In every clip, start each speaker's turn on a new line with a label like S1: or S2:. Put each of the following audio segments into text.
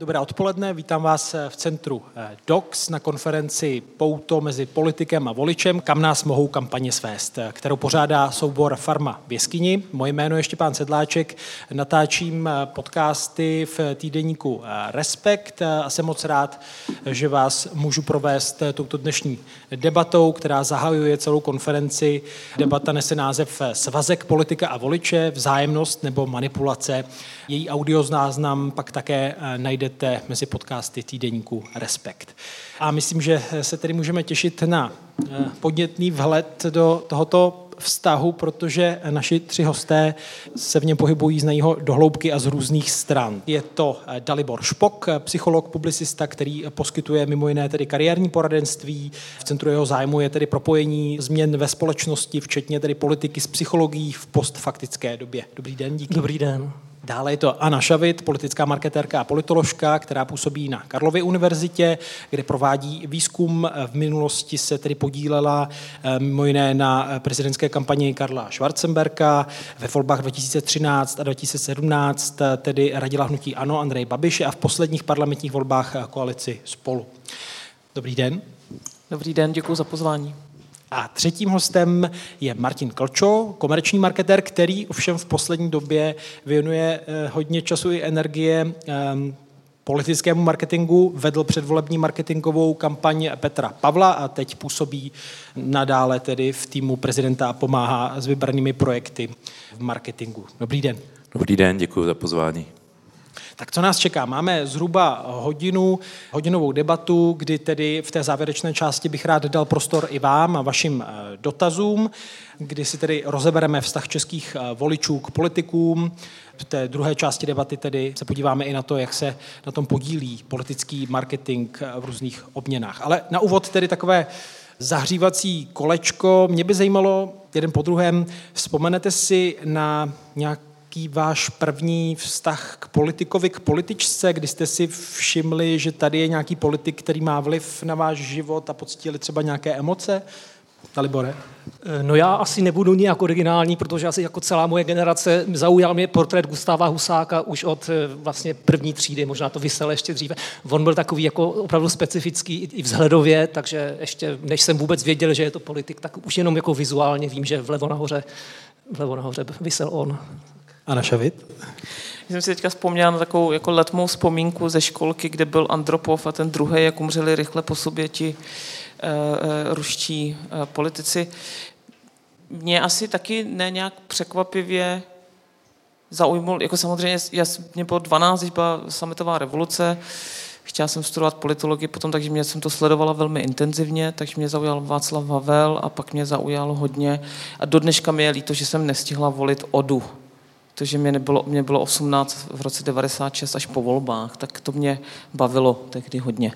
S1: Dobré odpoledne, vítám vás v centru eh, DOX na konferenci Pouto mezi politikem a voličem, kam nás mohou kampaně svést, eh, kterou pořádá soubor Farma v jeskyni. Moje jméno je Štěpán Sedláček, natáčím eh, podcasty v týdeníku Respekt a jsem moc rád, že vás můžu provést touto dnešní debatou, která zahajuje celou konferenci. Debata nese název Svazek politika a voliče, vzájemnost nebo manipulace. Její audiozáznam pak také najde najdete mezi podcasty týdeníku Respekt. A myslím, že se tedy můžeme těšit na eh, podnětný vhled do tohoto vztahu, protože naši tři hosté se v něm pohybují, znají ho dohloubky a z různých stran. Je to eh, Dalibor Špok, psycholog, publicista, který poskytuje mimo jiné tedy kariérní poradenství. V centru jeho zájmu je tedy propojení změn ve společnosti, včetně tedy politiky s psychologií v postfaktické době. Dobrý den, díky.
S2: Dobrý den.
S1: Dále je to Anna Šavit, politická marketérka a politoložka, která působí na Karlově univerzitě, kde provádí výzkum. V minulosti se tedy podílela eh, mimo jiné na prezidentské kampani Karla Schwarzenberka. Ve volbách 2013 a 2017 eh, tedy radila hnutí Ano Andrej Babiše a v posledních parlamentních volbách eh, koalici Spolu. Dobrý den.
S2: Dobrý den, děkuji za pozvání.
S1: A třetím hostem je Martin Klčo, komerční marketér, který ovšem v poslední době věnuje eh, hodně času i energie ehm, politickému marketingu, vedl předvolební marketingovou kampaň Petra Pavla a teď působí nadále tedy v týmu prezidenta a pomáhá s vybranými projekty v marketingu. Dobrý den.
S3: Dobrý den, děkuji za pozvání.
S1: Tak co nás čeká? Máme zhruba hodinu, hodinovou debatu, kdy tedy v té závěrečné části bych rád dal prostor i vám a vašim eh, dotazům, kdy si tedy rozebereme vztah českých eh, voličů k politikům. V té druhé části debaty tedy se podíváme i na to, jak se na tom podílí politický marketing eh, v různých obměnách. Ale na úvod tedy takové zahřívací kolečko. Mě by zajímalo, jeden po druhém, vzpomenete si na nějak jaký váš první vztah k politikovi, k političce, kdy jste si všimli, že tady je nějaký politik, který má vliv na váš život a poctili třeba nějaké emoce? Dalibore?
S2: Eh, no já asi nebudu nějak originální, protože asi jako celá moje generace zaujal mě portrét Gustáva Husáka už od eh, vlastně první třídy, možná to vysel ještě dříve. On byl takový jako opravdu specifický i vzhledově, takže ještě než jsem vůbec věděl, že je to politik, tak už jenom jako vizuálně vím, že vlevo nahoře, vlevo nahoře vysel on.
S1: Anna Šavit?
S4: Jsem si teďka vzpomněla na takovou jako letmou vzpomínku ze školky, kde byl Andropov a ten druhý, jak umřeli rychle po sobě ti uh, ruští uh, politici. Mě asi taky ne nějak překvapivě zaujmul, jako samozřejmě, já, mě bylo 12, když byla sametová revoluce, chtěla jsem studovat politologii potom, takže mě jsem to sledovala velmi intenzivně, takže mě zaujal Václav Havel a pak mě zaujalo hodně. A do dneška mi je líto, že jsem nestihla volit Odu, že mě, nebylo, mě bylo 18 v roce 96 až po volbách, tak to mě bavilo tehdy hodně,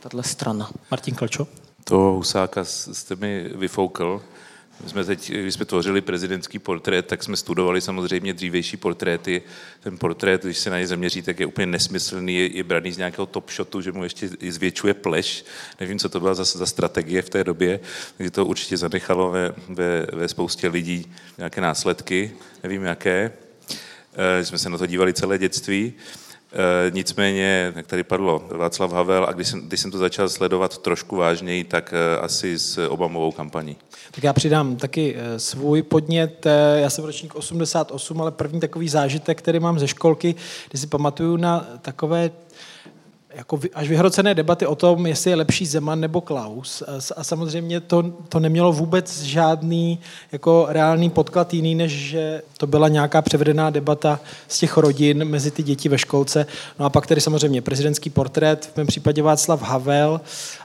S4: tahle strana.
S1: Martin Klčo?
S3: To Husáka jste mi vyfoukl. My jsme teď, když jsme tvořili prezidentský portrét, tak jsme studovali samozřejmě dřívejší portréty. Ten portrét, když se na ně zaměří, tak je úplně nesmyslný, je, je braný z nějakého top shotu, že mu ještě zvětšuje pleš. Nevím, co to byla za, za strategie v té době, takže to určitě zanechalo ve, ve, ve spoustě lidí nějaké následky, nevím jaké. Eh, jsme se na to dívali celé dětství. Eh, nicméně, jak tady padlo, Václav Havel, a když jsem, když jsem to začal sledovat trošku vážněji, tak eh, asi s Obamovou kampaní.
S1: Tak já přidám taky svůj podnět. Já jsem ročník 88, ale první takový zážitek, který mám ze školky, kdy si pamatuju na takové jako až vyhrocené debaty o tom, jestli je lepší Zeman nebo Klaus. A samozřejmě to, to nemělo vůbec žádný jako reálný podklad jiný, než že to byla nějaká převedená debata z těch rodin mezi ty děti ve školce. No a pak tedy samozřejmě prezidentský portrét, v mém případě Václav Havel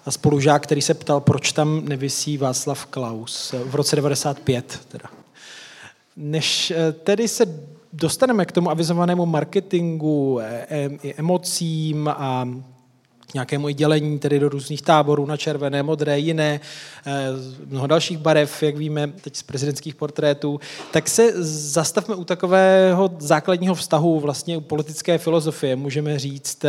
S1: a spolužák, který se ptal, proč tam nevisí Václav Klaus v roce 95. Teda. Než eh, tedy se dostaneme k tomu avizovanému marketingu, e, e, emocím a nějakému i dělení tedy do různých táborů na červené, modré, jiné, e, mnoho dalších barev, jak víme teď z prezidentských portrétů, tak se zastavme u takového základního vztahu vlastně u politické filozofie, můžeme říct,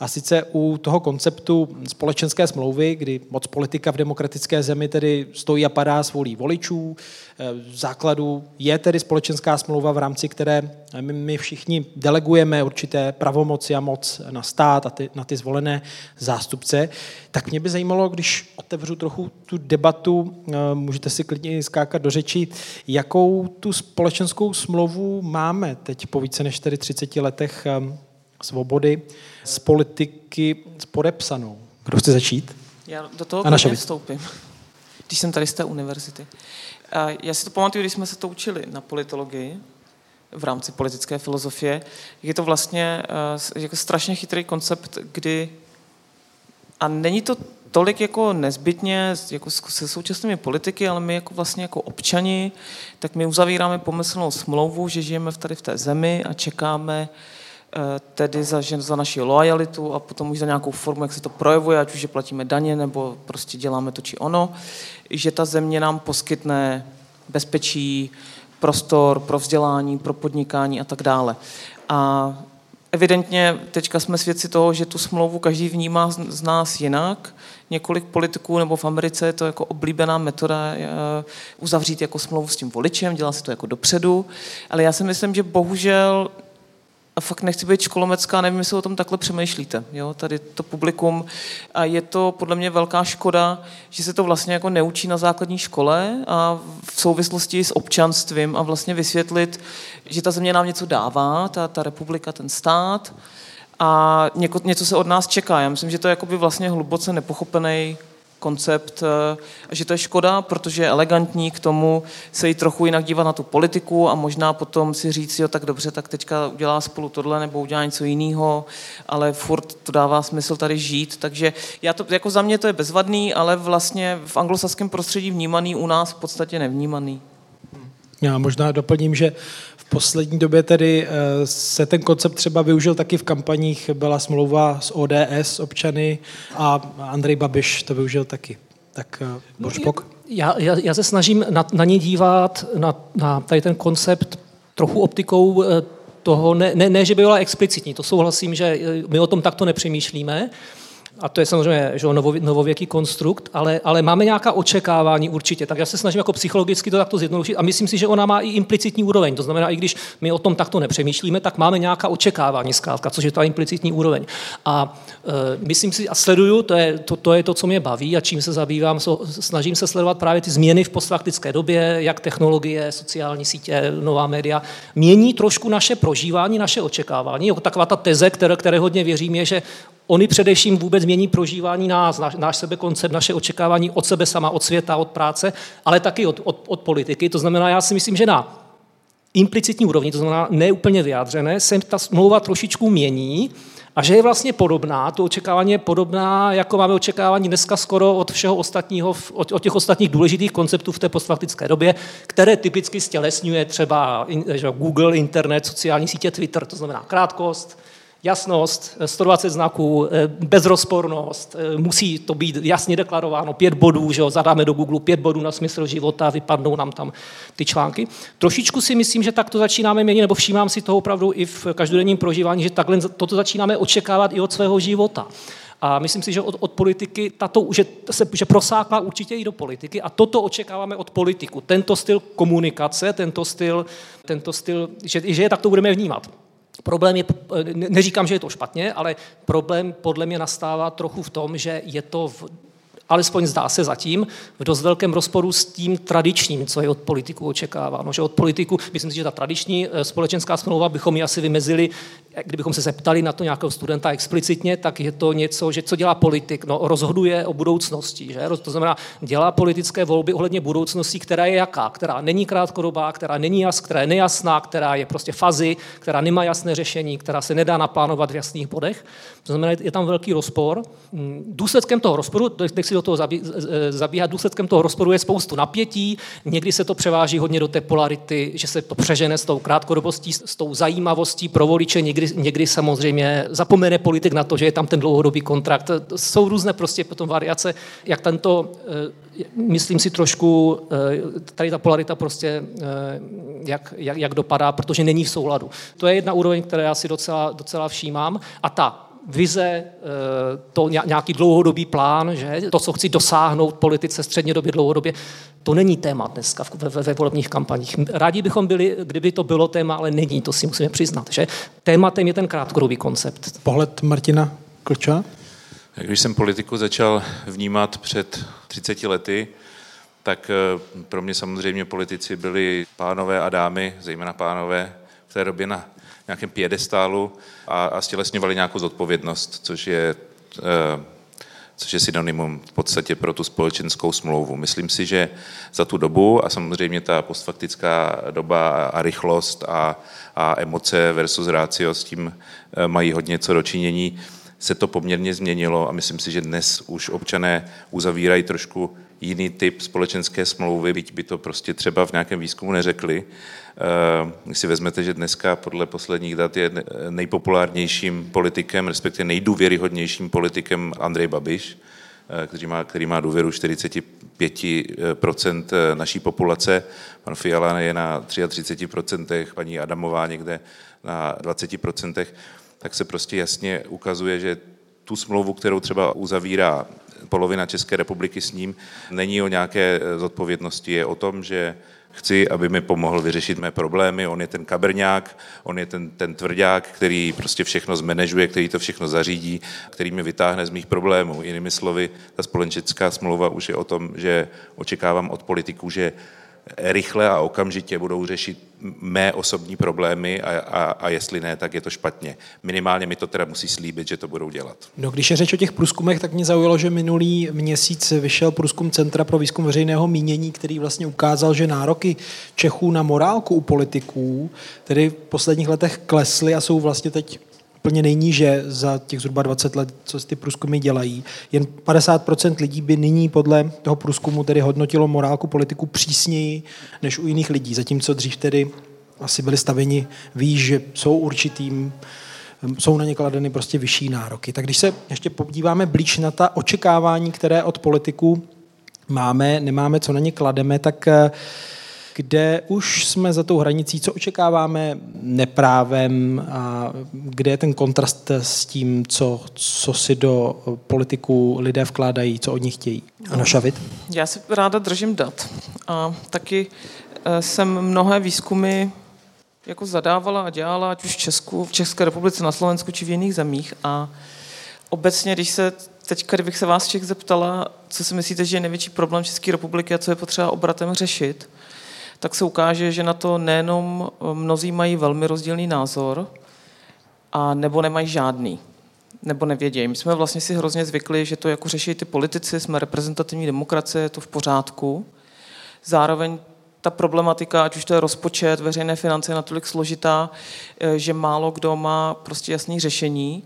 S1: a sice u toho konceptu společenské smlouvy, kdy moc politika v demokratické zemi tedy stojí a padá s volí voličů, v základu je tedy společenská smlouva, v rámci které my, my všichni delegujeme určité pravomoci a moc na stát a ty, na ty zvolené zástupce, tak mě by zajímalo, když otevřu trochu tu debatu, eh, můžete si klidně skákat do řeči, jakou tu společenskou smlouvu máme teď po více než 30 letech eh, svobody z politiky podepsanou. Kdo chce začít?
S4: Já do toho klidně vstoupím, když jsem tady z té univerzity. Já si to pamatuju, když jsme se to učili na politologii, v rámci politické filozofie, je to vlastně uh, jako strašně chytrý koncept, kdy a není to tolik jako nezbytně jako se současnými politiky, ale my jako vlastně jako občani, tak my uzavíráme pomyslnou smlouvu, že žijeme tady v té zemi a čekáme uh, tedy za, za naši loajalitu a potom už za nějakou formu, jak se to projevuje, ať už že platíme daně nebo prostě děláme to či ono, že ta země nám poskytne bezpečí, prostor pro vzdělání, pro podnikání a tak dále. A evidentně teďka jsme svědci toho, že tu smlouvu každý vnímá z nás jinak. Několik politiků, nebo v Americe je to jako oblíbená metoda eh, uzavřít jako smlouvu s tím voličem, dělá se to jako dopředu. Ale já si myslím, že bohužel a fakt nechci být školomecká, nevím, jestli o tom takhle přemýšlíte, jo, tady to publikum. A je to podle mě velká škoda, že se to vlastně jako neučí na základní škole a v souvislosti s občanstvím a vlastně vysvětlit, že ta země nám něco dává, ta, ta republika, ten stát a něko, něco se od nás čeká. Já myslím, že to je jakoby vlastně hluboce nepochopený koncept, eh, že to je škoda, protože je elegantní k tomu se jí trochu jinak dívat na tu politiku a možná potom si říct, jo, tak dobře, tak teďka udělá spolu tohle nebo udělá něco jiného, ale furt to dává smysl tady žít, takže já to, jako za mě to je bezvadný, ale vlastně v anglosaském prostředí vnímaný, u nás v podstatě nevnímaný.
S1: Já možná doplním, že v poslední době tedy eh, se ten koncept třeba využil taky v kampaních, byla smlouva s ODS občany a Andrej Babiš to využil taky. Tak eh, Bořpok?
S2: Já, já, já se snažím na, na ně dívat, na, na tady ten koncept trochu optikou eh, toho, ne, ne, ne, že by byla explicitní, to souhlasím, že my o tom takto nepřemýšlíme, a to je samozřejmě že novověký konstrukt, ale, ale máme nějaká očekávání určitě. Tak já se snažím jako psychologicky to takto zjednodušit a myslím si, že ona má i implicitní úroveň. To znamená, i když my o tom takto nepřemýšlíme, tak máme nějaká očekávání zkrátka, což je ta implicitní úroveň. A e, myslím si, a sleduju, to je to, to je to, co mě baví a čím se zabývám, so, snažím se sledovat právě ty změny v postfaktické době, jak technologie, sociální sítě, nová média mění trošku naše prožívání, naše očekávání. Jako taková ta teze, které, které hodně věřím, je, že Oni především vůbec mění prožívání nás, náš, náš sebekoncept, naše očekávání od sebe sama, od světa, od práce, ale taky od, od, od politiky. To znamená, já si myslím, že na implicitní úrovni, to znamená neúplně vyjádřené, se ta smlouva trošičku mění a že je vlastně podobná, to očekávání je podobná, jako máme očekávání dneska skoro od všeho ostatního, od, od těch ostatních důležitých konceptů v té postfaktické době, které typicky stělesňuje třeba Google, internet, sociální sítě, Twitter, to znamená krátkost, jasnost, 120 znaků, eh, bezrozpornost, eh, musí to být jasně deklarováno, pět bodů, že jo, zadáme do Google pět bodů na smysl života, vypadnou nám tam ty články. Trošičku si myslím, že tak to začínáme měnit, nebo všímám si toho opravdu i v každodenním prožívání, že takhle toto začínáme očekávat i od svého života. A myslím si, že od, od politiky tato, že, se, že prosákla určitě i do politiky a toto očekáváme od politiku. Tento styl komunikace, tento styl, tento styl že, že je tak to budeme vnímat. Problém je, neříkám, že je to špatně, ale problém podle mě nastává trochu v tom, že je to v alespoň zdá se zatím, v dost velkém rozporu s tím tradičním, co je od politiků očekáváno. Že od politiků, myslím si, že ta tradiční eh, společenská smlouva bychom ji asi vymezili, kdybychom se zeptali na to nějakého studenta explicitně, tak je to něco, že co dělá politik? No, rozhoduje o budoucnosti. Že? To znamená, dělá politické volby ohledně budoucnosti, která je jaká? Která není krátkodobá, která není jas, která je nejasná, která je prostě fazy, která nemá jasné řešení, která se nedá naplánovat v jasných bodech. To znamená, je tam velký rozpor. Mm, důsledkem toho rozporu, nechci do toho zabíhat. Důsledkem toho rozporu je spoustu napětí, někdy se to převáží hodně do té polarity, že se to přežene s tou krátkodobostí, s tou zajímavostí pro voliče, někdy, někdy samozřejmě zapomene politik na to, že je tam ten dlouhodobý kontrakt. Jsou různé prostě potom variace, jak tento, eh, myslím si trošku, eh, tady ta polarita prostě, eh, jak, jak, jak dopadá, protože není v souladu. To je jedna úroveň, které já si docela, docela všímám. A ta vize, eh, to nějaký dlouhodobý plán, že to, co chci dosáhnout politice středně době, dlouhodobě, to není téma dneska ve, ve, ve volebních kampaních. Rádi bychom byli, kdyby to bylo téma, ale není, to si musíme přiznat. Že? Tématem je ten krátkodobý koncept.
S1: Pohled Martina Klča?
S3: Když jsem politiku začal vnímat před 30 lety, tak eh, pro mě samozřejmě politici byli pánové a dámy, zejména pánové v té době na nějakém piedestálu a, a stělesňovali nějakou zodpovědnost, což je, eh, což je synonymum v podstatě pro tu společenskou smlouvu. Myslím si, že za tu dobu a samozřejmě ta postfaktická doba a rychlost a, a emoce versus rácio s tím eh, mají hodně co dočinění, se to poměrně změnilo a myslím si, že dnes už občané uzavírají trošku jiný typ společenské smlouvy, byť by to prostě třeba v nějakém výzkumu neřekli. Eh, když si vezmete, že dneska podle posledních dat je nejpopulárnějším politikem, respektive nejdůvěryhodnějším politikem Andrej Babiš, eh, který má, který má důvěru 45% eh, naší populace. Pan Fiala je na 33%, paní Adamová někde na 20%, tak se prostě jasně ukazuje, že tu smlouvu, kterou třeba uzavírá polovina České republiky s ním, není o nějaké zodpovědnosti, je o tom, že chci, aby mi pomohl vyřešit mé problémy, on je ten kabrňák, on je ten, ten tvrdák, který prostě všechno zmanežuje, který to všechno zařídí, který mi vytáhne z mých problémů. Jinými slovy, ta společenská smlouva už je o tom, že očekávám od politiků, že rychle a okamžitě budou řešit mé osobní problémy a, a, a jestli ne, tak je to špatně. Minimálně mi to teda musí slíbit, že to budou dělat.
S1: No, když je řeč o těch průzkumech, tak mě zaujalo, že minulý měsíc vyšel průzkum Centra pro výzkum veřejného mínění, který vlastně ukázal, že nároky Čechů na morálku u politiků tedy v posledních letech klesly a jsou vlastně teď úplně nejníže za těch zhruba 20 let, co ty průzkumy dělají. Jen 50% lidí by nyní podle toho průzkumu tedy hodnotilo morálku politiku přísněji než u jiných lidí, zatímco dřív tedy asi byli staveni, ví, že jsou určitým jsou na ně kladeny prostě vyšší nároky. Tak když se ještě podíváme blíž na ta očekávání, které od politiků máme, nemáme, co na ně klademe, tak kde už jsme za tou hranicí, co očekáváme neprávem a kde je ten kontrast s tím, co, co si do politiků lidé vkládají, co od nich chtějí. Ano, Šavit?
S4: Já si ráda držím dat a taky eh, jsem mnohé výzkumy jako zadávala a dělala, ať už v Česku, v České republice, na Slovensku či v jiných zemích a obecně, když se teď, kdybych se vás všech zeptala, co si myslíte, že je největší problém České republiky a co je potřeba obratem řešit, tak se ukáže, že na to nejenom eh, mnozí mají velmi rozdílný názor, a nebo nemají žádný, nebo nevědějí. My jsme vlastně si hrozně zvykli, že to jako řeší ty politici, jsme reprezentativní demokracie, je to v pořádku. Zároveň ta problematika, ať už to je rozpočet, veřejné finance, je natolik složitá, eh, že málo kdo má prostě jasné řešení.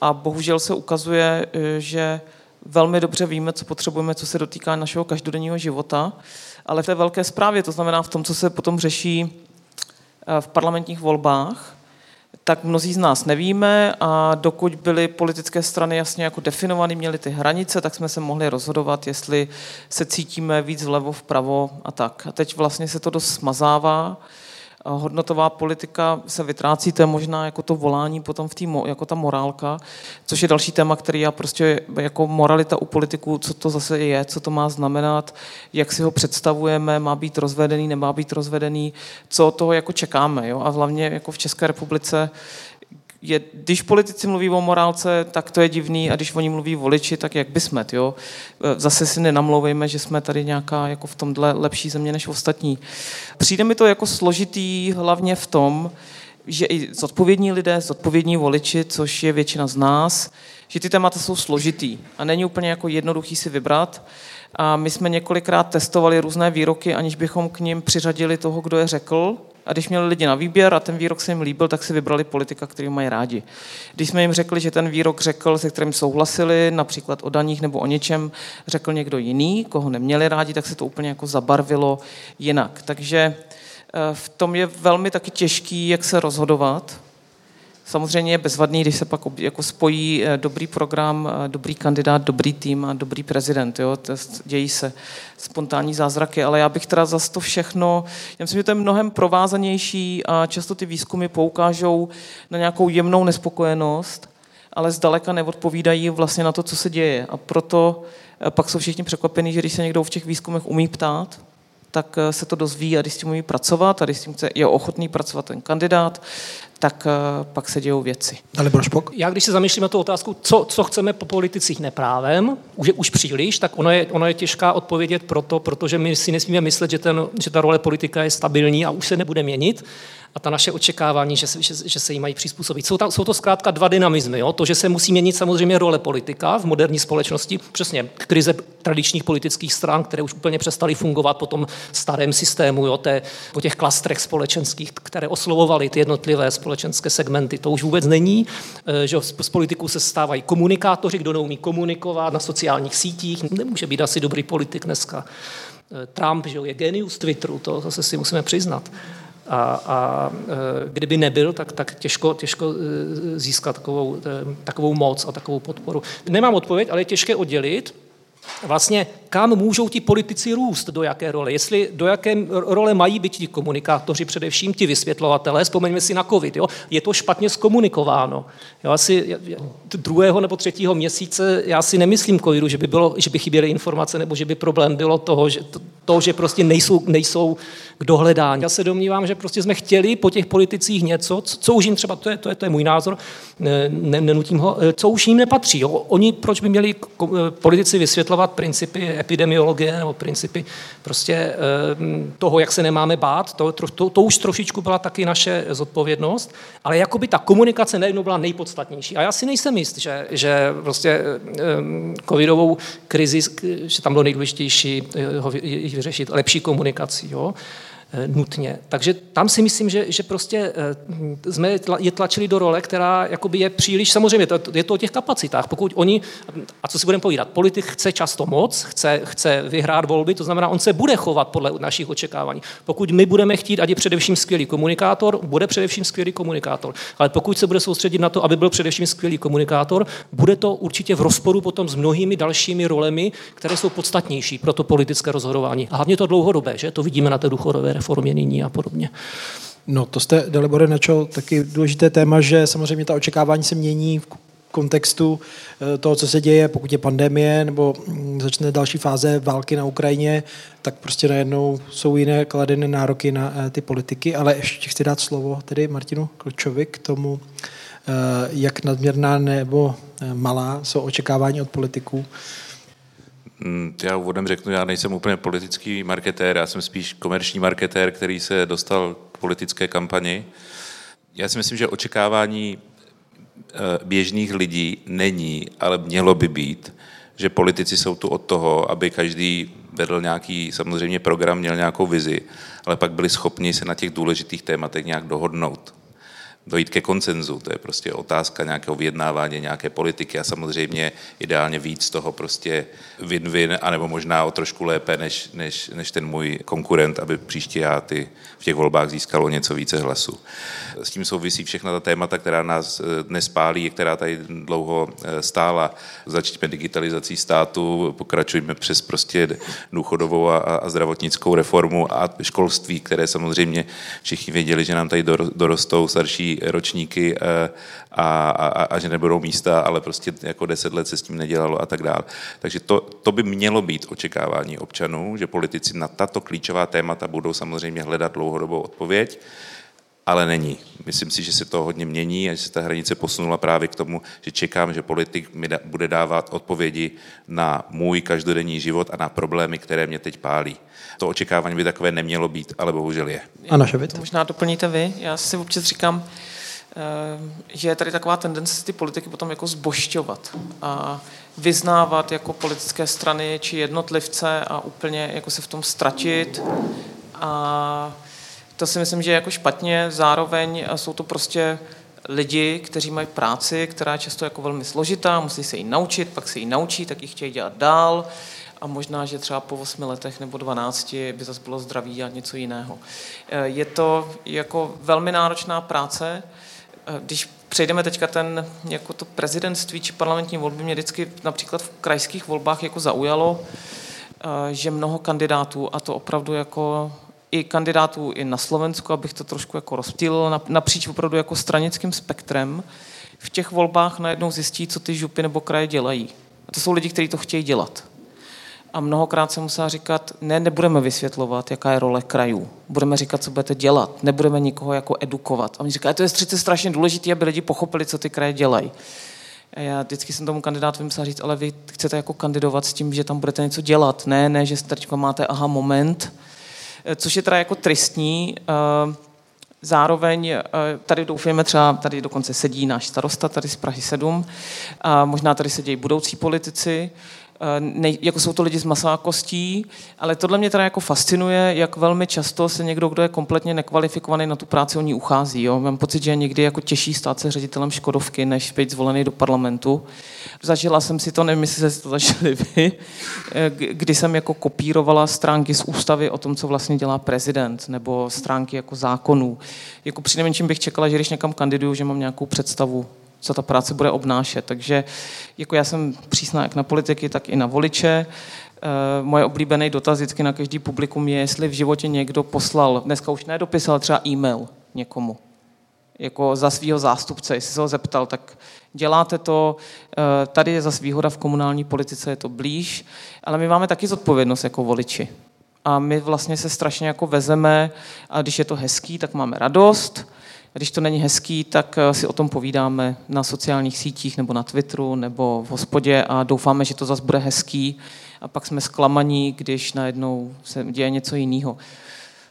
S4: A bohužel se ukazuje, eh, že velmi dobře víme, co potřebujeme, co se dotýká našeho každodenního života ale v té velké zprávě, to znamená v tom, co se potom řeší eh, v parlamentních volbách, tak mnozí z nás nevíme a dokud byly politické strany jasně jako definované, měly ty hranice, tak jsme se mohli rozhodovat, jestli se cítíme víc vlevo, vpravo a tak. A teď vlastně se to dost smazává hodnotová politika se vytrácí, to je možná jako to volání potom v té, jako ta morálka, což je další téma, který já prostě jako moralita u politiků, co to zase je, co to má znamenat, jak si ho představujeme, má být rozvedený, nemá být rozvedený, co toho jako čekáme. Jo? A hlavně jako v České republice je, když politici mluví o morálce, tak to je divný, a když oni mluví voliči, tak jak by jsme, jo? E, zase si nenamlouvejme, že jsme tady nějaká jako v tomhle lepší země než ostatní. Přijde mi to jako složitý hlavně v tom, že i zodpovědní lidé, zodpovědní voliči, což je většina z nás, že ty témata jsou složitý a není úplně jako jednoduchý si vybrat. A my jsme několikrát testovali různé výroky, aniž bychom k ním přiřadili toho, kdo je řekl, a když měli lidi na výběr a ten výrok se jim líbil, tak si vybrali politika, který mají rádi. Když jsme jim řekli, že ten výrok řekl, se kterým souhlasili, například o daních nebo o něčem, řekl někdo jiný, koho neměli rádi, tak se to úplně jako zabarvilo jinak. Takže eh, v tom je velmi taky těžký, jak se rozhodovat. Samozřejmě je bezvadný, když se pak jako spojí eh, dobrý program, eh, dobrý kandidát, dobrý tým a dobrý prezident. Jo? Dějí se spontánní zázraky, ale já bych teda zase to všechno, já myslím, že to je mnohem provázanější a často ty výzkumy poukážou na nějakou jemnou nespokojenost ale zdaleka neodpovídají vlastně na to, co se děje. A proto eh, pak jsou všichni překvapení, že když se někdo v těch výzkumech umí ptát, tak se to dozví a když s tím umí pracovat a když s tím je ochotný pracovat ten kandidát, tak eh, pak se dějou věci.
S1: Ale Brošpok?
S2: Já když se zamýšlím na tu otázku, co, co chceme po politicích neprávem, už je už příliš, tak ono je, ono je těžká odpovědět proto, protože my si nesmíme myslet, že, ten, že ta role politika je stabilní a už se nebude měnit a ta naše očekávání, že se, že, že se jí mají přizpůsobit. Jsou, tam, jsou to zkrátka dva dynamizmy. Jo? To, že se musí měnit samozřejmě role politika v moderní společnosti, přesně krize tradičních politických stran, které už úplně přestaly fungovat po tom starém systému, jo? Té, po těch klastrech společenských, které oslovovaly ty jednotlivé společenské segmenty. To už vůbec není, eh, že z politiků se stávají komunikátoři, kdo neumí komunikovat na sociálních sítích, nemůže být asi dobrý politik dneska. Eh, Trump že je genius Twitteru, to zase si musíme přiznat. A, a e, kdyby nebyl, tak, tak těžko, těžko e, získat takovou, e, takovou moc a takovou podporu. Nemám odpověď, ale je těžké oddělit vlastně kam můžou ti politici růst, do jaké role. Jestli do jaké role mají být ti komunikátoři, především ti vysvětlovatelé, vzpomeňme si na COVID, jo? je to špatně zkomunikováno. Jo, asi druhého nebo třetího měsíce já si nemyslím covidu, že by, bylo, že by chyběly informace nebo že by problém bylo toho, že, to, to, že prostě nejsou, nejsou k dohledání. Já se domnívám, že prostě jsme chtěli po těch politicích něco, co, co už jim třeba, to je, to je, to je můj názor, ne, nenutím ho, co už jim nepatří. Jo? Oni proč by měli politici vysvětlovat principy epidemiologie nebo principy prostě eh, toho, jak se nemáme bát, to, to, to už trošičku byla taky naše zodpovědnost, ale jako by ta komunikace najednou byla nejpodstatnější. A já si nejsem jist, že, že prostě eh, covidovou krizi, že tam bylo nejdůležitější eh, vyřešit lepší komunikací. Jo? Eh, nutně. Takže tam si myslím, že, že prostě eh, jsme je tlačili do role, která jakoby je příliš, samozřejmě je to o těch kapacitách. Pokud oni, a co si budeme povídat, politik chce často moc, chce, chce vyhrát volby, to znamená, on se bude chovat podle našich očekávání. Pokud my budeme chtít, ať je především skvělý komunikátor, bude především skvělý komunikátor. Ale pokud se bude soustředit na to, aby byl především skvělý komunikátor, bude to určitě v rozporu potom s mnohými dalšími rolemi, které jsou podstatnější pro to politické rozhodování. A hlavně to dlouhodobé, že to vidíme na té důchodové reformě nyní a podobně.
S1: No, to jste, Dalibore, načal taky důležité téma, že samozřejmě ta očekávání se mění v kontextu eh, toho, co se děje, pokud je pandemie nebo mm, začne další fáze války na Ukrajině, tak prostě najednou jsou jiné kladené nároky na eh, ty politiky, ale ještě chci dát slovo tedy Martinu Klčovi k tomu, eh, jak nadměrná nebo malá jsou očekávání od politiků
S3: já úvodem řeknu, já nejsem úplně politický marketér, já jsem spíš komerční marketér, který se dostal k politické kampani. Já si myslím, že očekávání eh, běžných lidí není, ale mělo by být, že politici jsou tu od toho, aby každý vedl nějaký samozřejmě program, měl nějakou vizi, ale pak byli schopni se na těch důležitých tématech nějak dohodnout dojít ke koncenzu. To je prostě otázka nějakého vyjednávání, nějaké politiky a samozřejmě ideálně víc toho prostě win-win, anebo možná o trošku lépe než, než, než ten můj konkurent, aby příště já ty v těch volbách získalo něco více hlasů. S tím souvisí všechna ta témata, která nás eh, dnes pálí, která tady dlouho eh, stála. Začněme digitalizací státu, pokračujeme přes prostě důchodovou a, a zdravotnickou reformu a školství, které samozřejmě všichni věděli, že nám tady dorostou starší ročníky eh, a, a, a že nebudou místa, ale prostě jako deset let se s tím nedělalo a tak dále. Takže to, to by mělo být očekávání občanů, že politici na tato klíčová témata budou samozřejmě hledat dlouhodobou odpověď, ale není. Myslím si, že se to hodně mění a že se ta hranice posunula právě k tomu, že čekám, že politik mi da, bude dávat odpovědi na můj každodenní život a na problémy, které mě teď pálí. To očekávání by takové nemělo být, ale bohužel je.
S1: Ano, Ševit.
S4: To možná doplníte vy. Já si občas říkám, eh, že je tady taková tendence ty politiky potom jako zbošťovat a vyznávat jako politické strany či jednotlivce a úplně jako se v tom ztratit a to si myslím, že je jako špatně. Zároveň jsou to prostě lidi, kteří mají práci, která je často jako velmi složitá, musí se ji naučit, pak se ji naučí, tak ji chtějí dělat dál a možná, že třeba po 8 letech nebo 12 by zase bylo zdraví a něco jiného. Je to jako velmi náročná práce. Když přejdeme teďka ten, jako to prezidentství či parlamentní volby, mě vždycky například v krajských volbách jako zaujalo, že mnoho kandidátů, a to opravdu jako i kandidátů i na Slovensku, abych to trošku jako rozptýlil napříč opravdu jako stranickým spektrem, v těch volbách najednou zjistí, co ty župy nebo kraje dělají. A to jsou lidi, kteří to chtějí dělat. A mnohokrát jsem musela říkat, ne, nebudeme vysvětlovat, jaká je role krajů. Budeme říkat, co budete dělat. Nebudeme nikoho jako edukovat. A oni říkají, to je přece strašně důležité, aby lidi pochopili, co ty kraje dělají. A já vždycky jsem tomu kandidátovi musela říct, ale vy chcete jako kandidovat s tím, že tam budete něco dělat. Ne, ne, že teď máte aha moment, což je teda jako tristní. Eh, zároveň eh, tady doufujeme třeba, tady dokonce sedí náš starosta tady z Prahy 7, a možná tady sedějí budoucí politici, nej, jako jsou to lidi z masákostí, ale tohle mě teda jako fascinuje, jak velmi často se někdo, kdo je kompletně nekvalifikovaný na tu práci, o ní uchází. Jo? Mám pocit, že je někdy jako těžší stát se ředitelem Škodovky, než být zvolený do parlamentu. Zažila jsem si to, nevím, jestli jste to zažili vy, eh, kdy jsem jako kopírovala stránky z ústavy o tom, co vlastně dělá prezident, nebo stránky jako zákonů. Jako přinejmenším bych čekala, že když někam kandiduju, že mám nějakou představu co ta práce bude obnášet. Takže jako já jsem přísná jak na politiky, tak i na voliče. Eh, moje oblíbený dotaz vždycky na každý publikum je, jestli v životě někdo poslal, dneska už ne dopis, ale třeba e-mail někomu, jako za svého zástupce, jestli se ho zeptal, tak děláte to, eh, tady je zase výhoda v komunální politice, je to blíž, ale my máme taky zodpovědnost jako voliči. A my vlastně se strašně jako vezeme, a když je to hezký, tak máme radost, když to není hezký, tak eh, si o tom povídáme na sociálních sítích nebo na Twitteru nebo v hospodě a doufáme, že to zase bude hezký a pak jsme zklamaní, když najednou se děje něco jiného.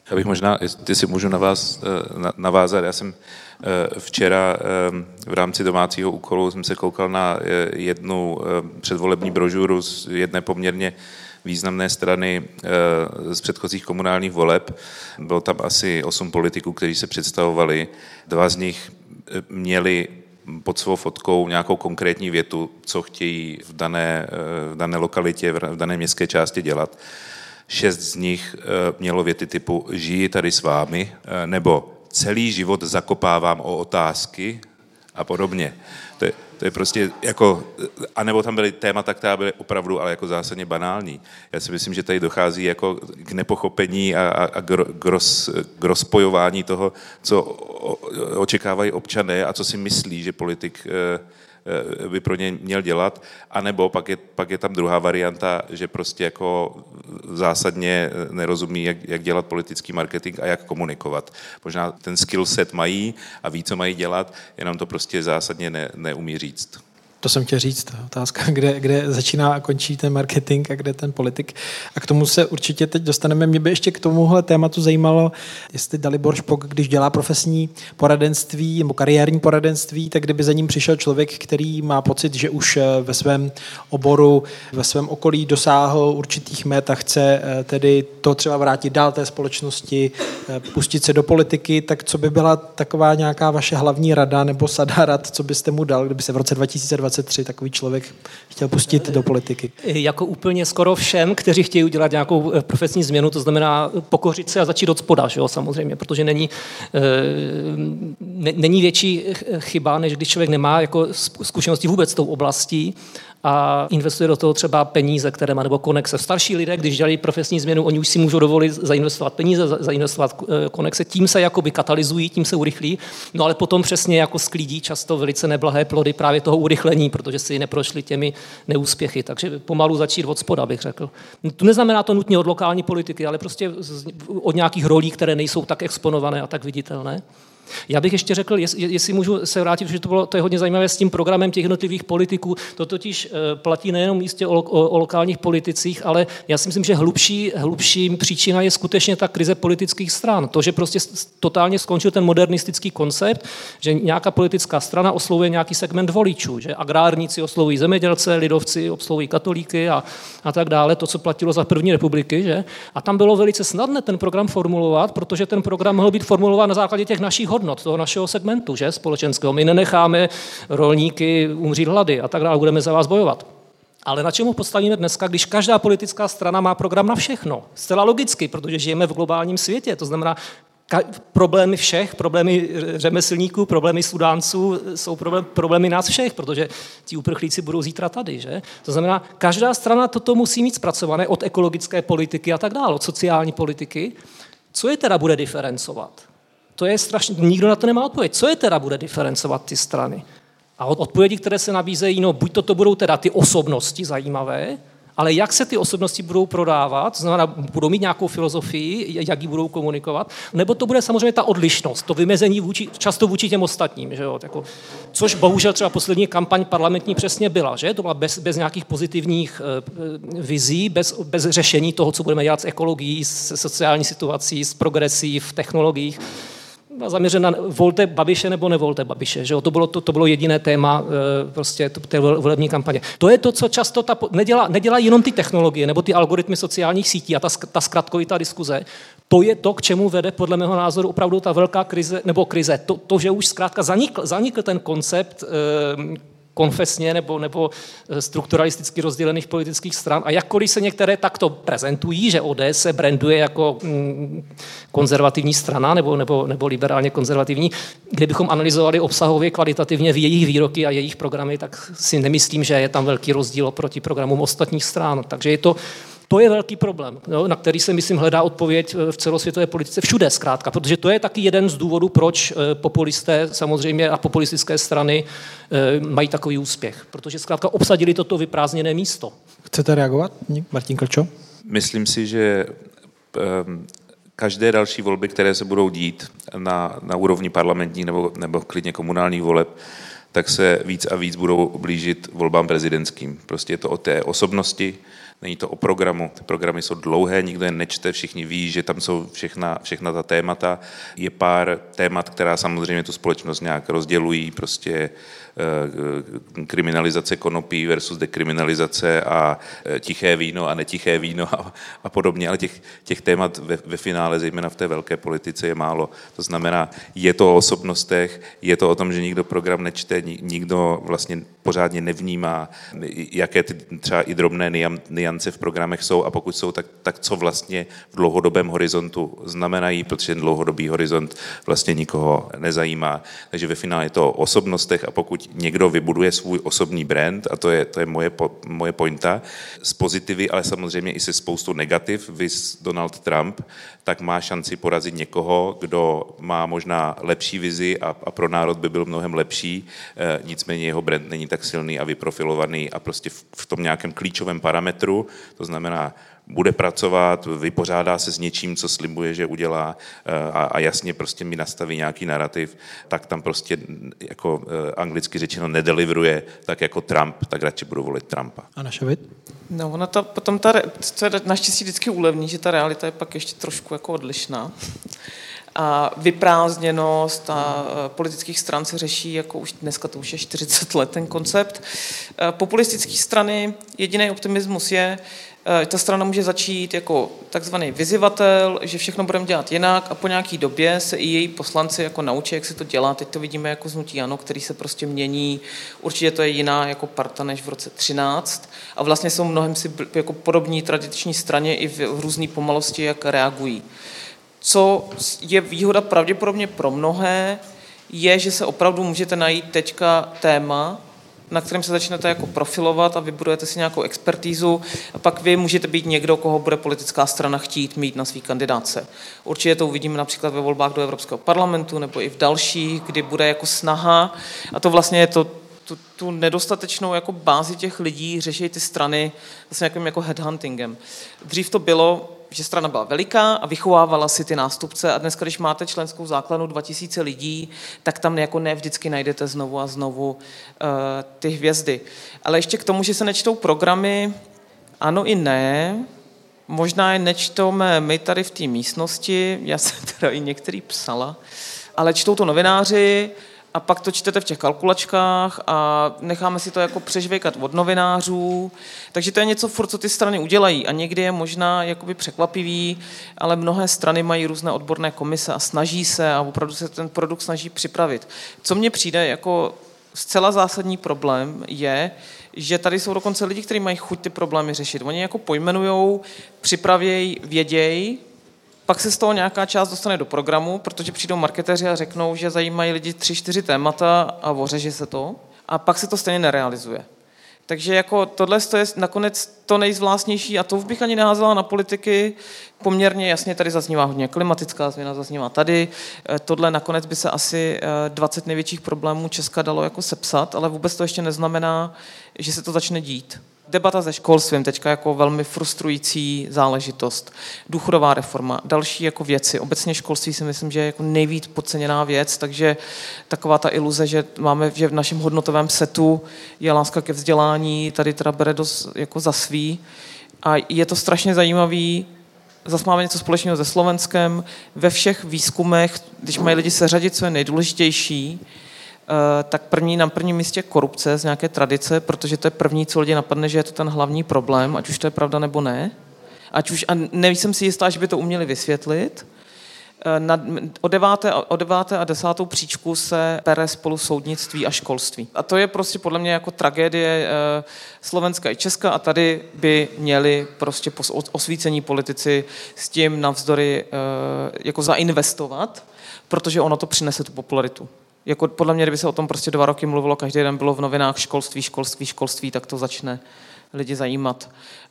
S3: Já bych možná, ty si můžu na vás eh, navázat. Já jsem včera v rámci domácího úkolu jsem se koukal na jednu předvolební brožuru z jedné poměrně významné strany eh, z předchozích komunálních voleb. Bylo tam asi osm politiků, kteří se představovali. Dva z nich eh, měli pod svou fotkou nějakou konkrétní větu, co chtějí v dané, eh, v dané lokalitě, v dané městské části dělat. Šest z nich mělo věty typu žiji tady s vámi, nebo celý život zakopávám o otázky a podobně. To je, to je prostě jako, anebo tam byly témata, která byly opravdu ale jako zásadně banální. Já si myslím, že tady dochází jako k nepochopení a, a, a k, roz, k rozpojování toho, co očekávají občané a co si myslí, že politik eh, by pro ně měl dělat, anebo pak je, pak je tam druhá varianta, že prostě jako zásadně nerozumí, jak, jak dělat politický marketing a jak komunikovat. Možná ten skill set mají a ví, co mají dělat, jenom to prostě zásadně ne, neumí říct.
S1: To jsem chtěl říct, otázka, kde, kde začíná a končí ten marketing a kde ten politik. A k tomu se určitě teď dostaneme. Mě by ještě k tomuhle tématu zajímalo, jestli Dalibor Špok, když dělá profesní poradenství nebo kariérní poradenství, tak kdyby za ním přišel člověk, který má pocit, že už eh, ve svém oboru, ve svém okolí dosáhl určitých met a chce eh, tedy to třeba vrátit dál té společnosti, eh, pustit se do politiky, tak co by byla taková nějaká vaše hlavní rada nebo sada rad, co byste mu dal, kdyby se v roce 2020 23 takový člověk chtěl pustit do politiky?
S2: Jako úplně skoro všem, kteří chtějí udělat nějakou eh, profesní změnu, to znamená pokořit se a začít od spoda, že jo, samozřejmě, protože není, eh, ne, není větší chyba, než když člověk nemá jako zkušenosti vůbec s tou oblastí a investuje do toho třeba peníze, které má, nebo konexe. Starší lidé, když dělají profesní změnu, oni už si můžou dovolit zainvestovat peníze, zainvestovat eh, konexe, tím se jakoby katalyzují, tím se urychlí, no ale potom přesně jako sklídí často velice neblahé plody právě toho urychlení, protože si neprošli těmi neúspěchy. Takže pomalu začít od spoda, bych řekl. To neznamená to nutně od lokální politiky, ale prostě od nějakých rolí, které nejsou tak exponované a tak viditelné. Já bych ještě řekl, jestli můžu se vrátit, že to, bylo, to je hodně zajímavé s tím programem těch jednotlivých politiků. To totiž eh, platí nejenom místě o, o, o lokálních politicích, ale já si myslím, že hlubší, hlubší příčina je skutečně ta krize politických stran. To, že prostě totálně skončil ten modernistický koncept, že nějaká politická strana oslovuje nějaký segment voličů, že agrárníci oslovují zemědělce, lidovci oslovují katolíky a, a tak dále, to, co platilo za první republiky. Že? A tam bylo velice snadné ten program formulovat, protože ten program mohl být formulován na základě těch našich hodnot toho našeho segmentu, že, společenského. My nenecháme rolníky umřít hlady a tak dále, budeme za vás bojovat. Ale na čemu postavíme dneska, když každá politická strana má program na všechno? Zcela logicky, protože žijeme v globálním světě. To znamená, problémy všech, problémy řemeslníků, problémy sudánců jsou problém, problémy nás všech, protože ti uprchlíci budou zítra tady. Že? To znamená, každá strana toto musí mít zpracované od ekologické politiky a tak dále, od sociální politiky. Co je teda bude diferencovat? To je strašně, nikdo na to nemá odpověď. Co je teda bude diferencovat ty strany? A odpovědi, které se nabízejí, no buď to, to budou teda ty osobnosti zajímavé, ale jak se ty osobnosti budou prodávat, znamená, budou mít nějakou filozofii, jak ji budou komunikovat, nebo to bude samozřejmě ta odlišnost, to vymezení vůči, často vůči těm ostatním. Že jo? Jako, což bohužel třeba poslední kampaň parlamentní přesně byla, že? To byla bez, bez nějakých pozitivních e, vizí, bez, bez řešení toho, co budeme dělat s ekologií, s sociální situací, s progresí v technologiích zaměřen na volte Babiše nebo nevolte Babiše. Že jo? To, bylo, to, to bylo jediné téma e, prostě té volební kampaně. To je to, co často ta, nedělá, nedělá jenom ty technologie nebo ty algoritmy sociálních sítí a ta, ta zkratkovitá diskuze. To je to, k čemu vede podle mého názoru opravdu ta velká krize, nebo krize. To, to že už zkrátka zanikl, zanikl ten koncept e, konfesně nebo, nebo eh, strukturalisticky rozdělených politických stran. A jakkoliv se některé takto prezentují, že ODS se branduje jako mm, konzervativní strana nebo, nebo, nebo liberálně konzervativní, kdybychom analyzovali obsahově kvalitativně v jejich výroky a jejich programy, tak si nemyslím, že je tam velký rozdíl oproti programům ostatních stran. Takže je to to je velký problém, jo, na který se, myslím, hledá odpověď eh, v celosvětové politice všude zkrátka, protože to je taky jeden z důvodů, proč eh, populisté samozřejmě a populistické strany eh, mají takový úspěch, protože zkrátka obsadili toto vyprázdněné místo.
S1: Chcete reagovat, Martin Klčo?
S3: Myslím si, že ehm, každé další volby, které se budou dít na, na úrovni parlamentní nebo, nebo klidně komunálních voleb, tak se víc a víc budou blížit volbám prezidentským. Prostě je to o té osobnosti, Není to o programu. Ty programy jsou dlouhé, nikdo je nečte, všichni ví, že tam jsou všechna, všechna ta témata. Je pár témat, která samozřejmě tu společnost nějak rozdělují, prostě kriminalizace konopí versus dekriminalizace a eh, tiché víno a netiché víno a, a podobně, ale těch, těch témat ve, ve finále, zejména v té velké politice, je málo. To znamená, je to o osobnostech, je to o tom, že nikdo program nečte, nikdo vlastně pořádně nevnímá, jaké ty třeba i drobné niance v programech jsou a pokud jsou, tak, tak co vlastně v dlouhodobém horizontu znamenají, protože dlouhodobý horizont vlastně nikoho nezajímá. Takže ve finále je to o osobnostech a pokud někdo vybuduje svůj osobní brand, a to je, to je moje, moje pointa, z pozitivy, ale samozřejmě i se spoustou negativ, vys Donald Trump, tak má šanci porazit někoho, kdo má možná lepší vizi a, a pro národ by byl mnohem lepší, e, nicméně jeho brand není tak silný a vyprofilovaný a prostě v, v tom nějakém klíčovém parametru, to znamená bude pracovat, vypořádá se s něčím, co slibuje, že udělá eh, a, a jasně prostě mi nastaví nějaký narrativ, tak tam prostě jako eh, anglicky řečeno nedeliveruje tak jako Trump, tak radši budu volit Trumpa.
S1: A naše
S4: No, ona ta, potom ta, co je naštěstí vždycky úlevný, že ta realita je pak ještě trošku jako odlišná. A vyprázdněnost a eh, politických stran se řeší, jako už dneska to už je 40 let ten koncept. Populistické strany, jediný optimismus je, ta strana může začít jako takzvaný vyzivatel, že všechno budeme dělat jinak a po nějaký době se i její poslanci jako naučí, jak se to dělá. Teď to vidíme jako znutí Jano, který se prostě mění. Určitě to je jiná jako parta než v roce 13 a vlastně jsou mnohem si jako podobní tradiční straně i v různé pomalosti, jak reagují. Co je výhoda pravděpodobně pro mnohé, je, že se opravdu můžete najít teďka téma, na kterém se začnete jako profilovat a vybudujete si nějakou expertízu a pak vy můžete být někdo, koho bude politická strana chtít mít na svý kandidáce. Určitě to uvidíme například ve volbách do Evropského parlamentu nebo i v dalších, kdy bude jako snaha a to vlastně je to tu, tu nedostatečnou jako bázi těch lidí řeší ty strany vlastně jakým jako headhuntingem. Dřív to bylo, že strana byla veliká a vychovávala si ty nástupce a dneska, když máte členskou základnu 2000 lidí, tak tam jako ne vždycky najdete znovu a znovu uh, ty hvězdy. Ale ještě k tomu, že se nečtou programy, ano i ne, možná je nečtome my tady v té místnosti, já jsem teda i některý psala, ale čtou to novináři, a pak to čtete v těch kalkulačkách a necháme si to jako přežvěkat od novinářů. Takže to je něco furt, co ty strany udělají a někdy je možná jakoby překvapivý, ale mnohé strany mají různé odborné komise a snaží se a opravdu se ten produkt snaží připravit. Co mně přijde jako zcela zásadní problém je, že tady jsou dokonce lidi, kteří mají chuť ty problémy řešit. Oni jako pojmenujou, připravějí, vědějí, pak se z toho nějaká část dostane do programu, protože přijdou marketéři a řeknou, že zajímají lidi tři, čtyři témata a ořeže se to. A pak se to stejně nerealizuje. Takže jako tohle je nakonec to nejzvláštnější a to bych ani neházela na politiky. Poměrně jasně tady zaznívá hodně klimatická změna, zaznívá tady. Eh, tohle nakonec by se asi 20 největších problémů Česka dalo jako sepsat, ale vůbec to ještě neznamená, že se to začne dít. Debata se školstvím teďka jako velmi frustrující záležitost. Důchodová reforma, další jako věci. Obecně školství si myslím, že je jako nejvíc podceněná věc, takže taková ta iluze, že máme, že v našem hodnotovém setu je láska ke vzdělání, tady teda bere dost jako za svý. A je to strašně zajímavý, zase máme něco společného se Slovenskem. Ve všech výzkumech, když mají lidi seřadit, co je nejdůležitější, tak první na prvním místě korupce z nějaké tradice, protože to je první, co lidi napadne, že je to ten hlavní problém, ať už to je pravda nebo ne. Ať už, a nejsem si jistá, že by to uměli vysvětlit. Eh, na, o, deváté, o deváté a desátou příčku se pere spolu soudnictví a školství. A to je prostě podle mě jako tragédie eh, Slovenska i Česka a tady by měli prostě osvícení politici s tím navzdory jako zainvestovat, protože ono to přinese tu popularitu jako podle mě, kdyby se o tom prostě dva roky mluvilo, každý den bylo v novinách školství, školství, školství, tak to začne lidi zajímat.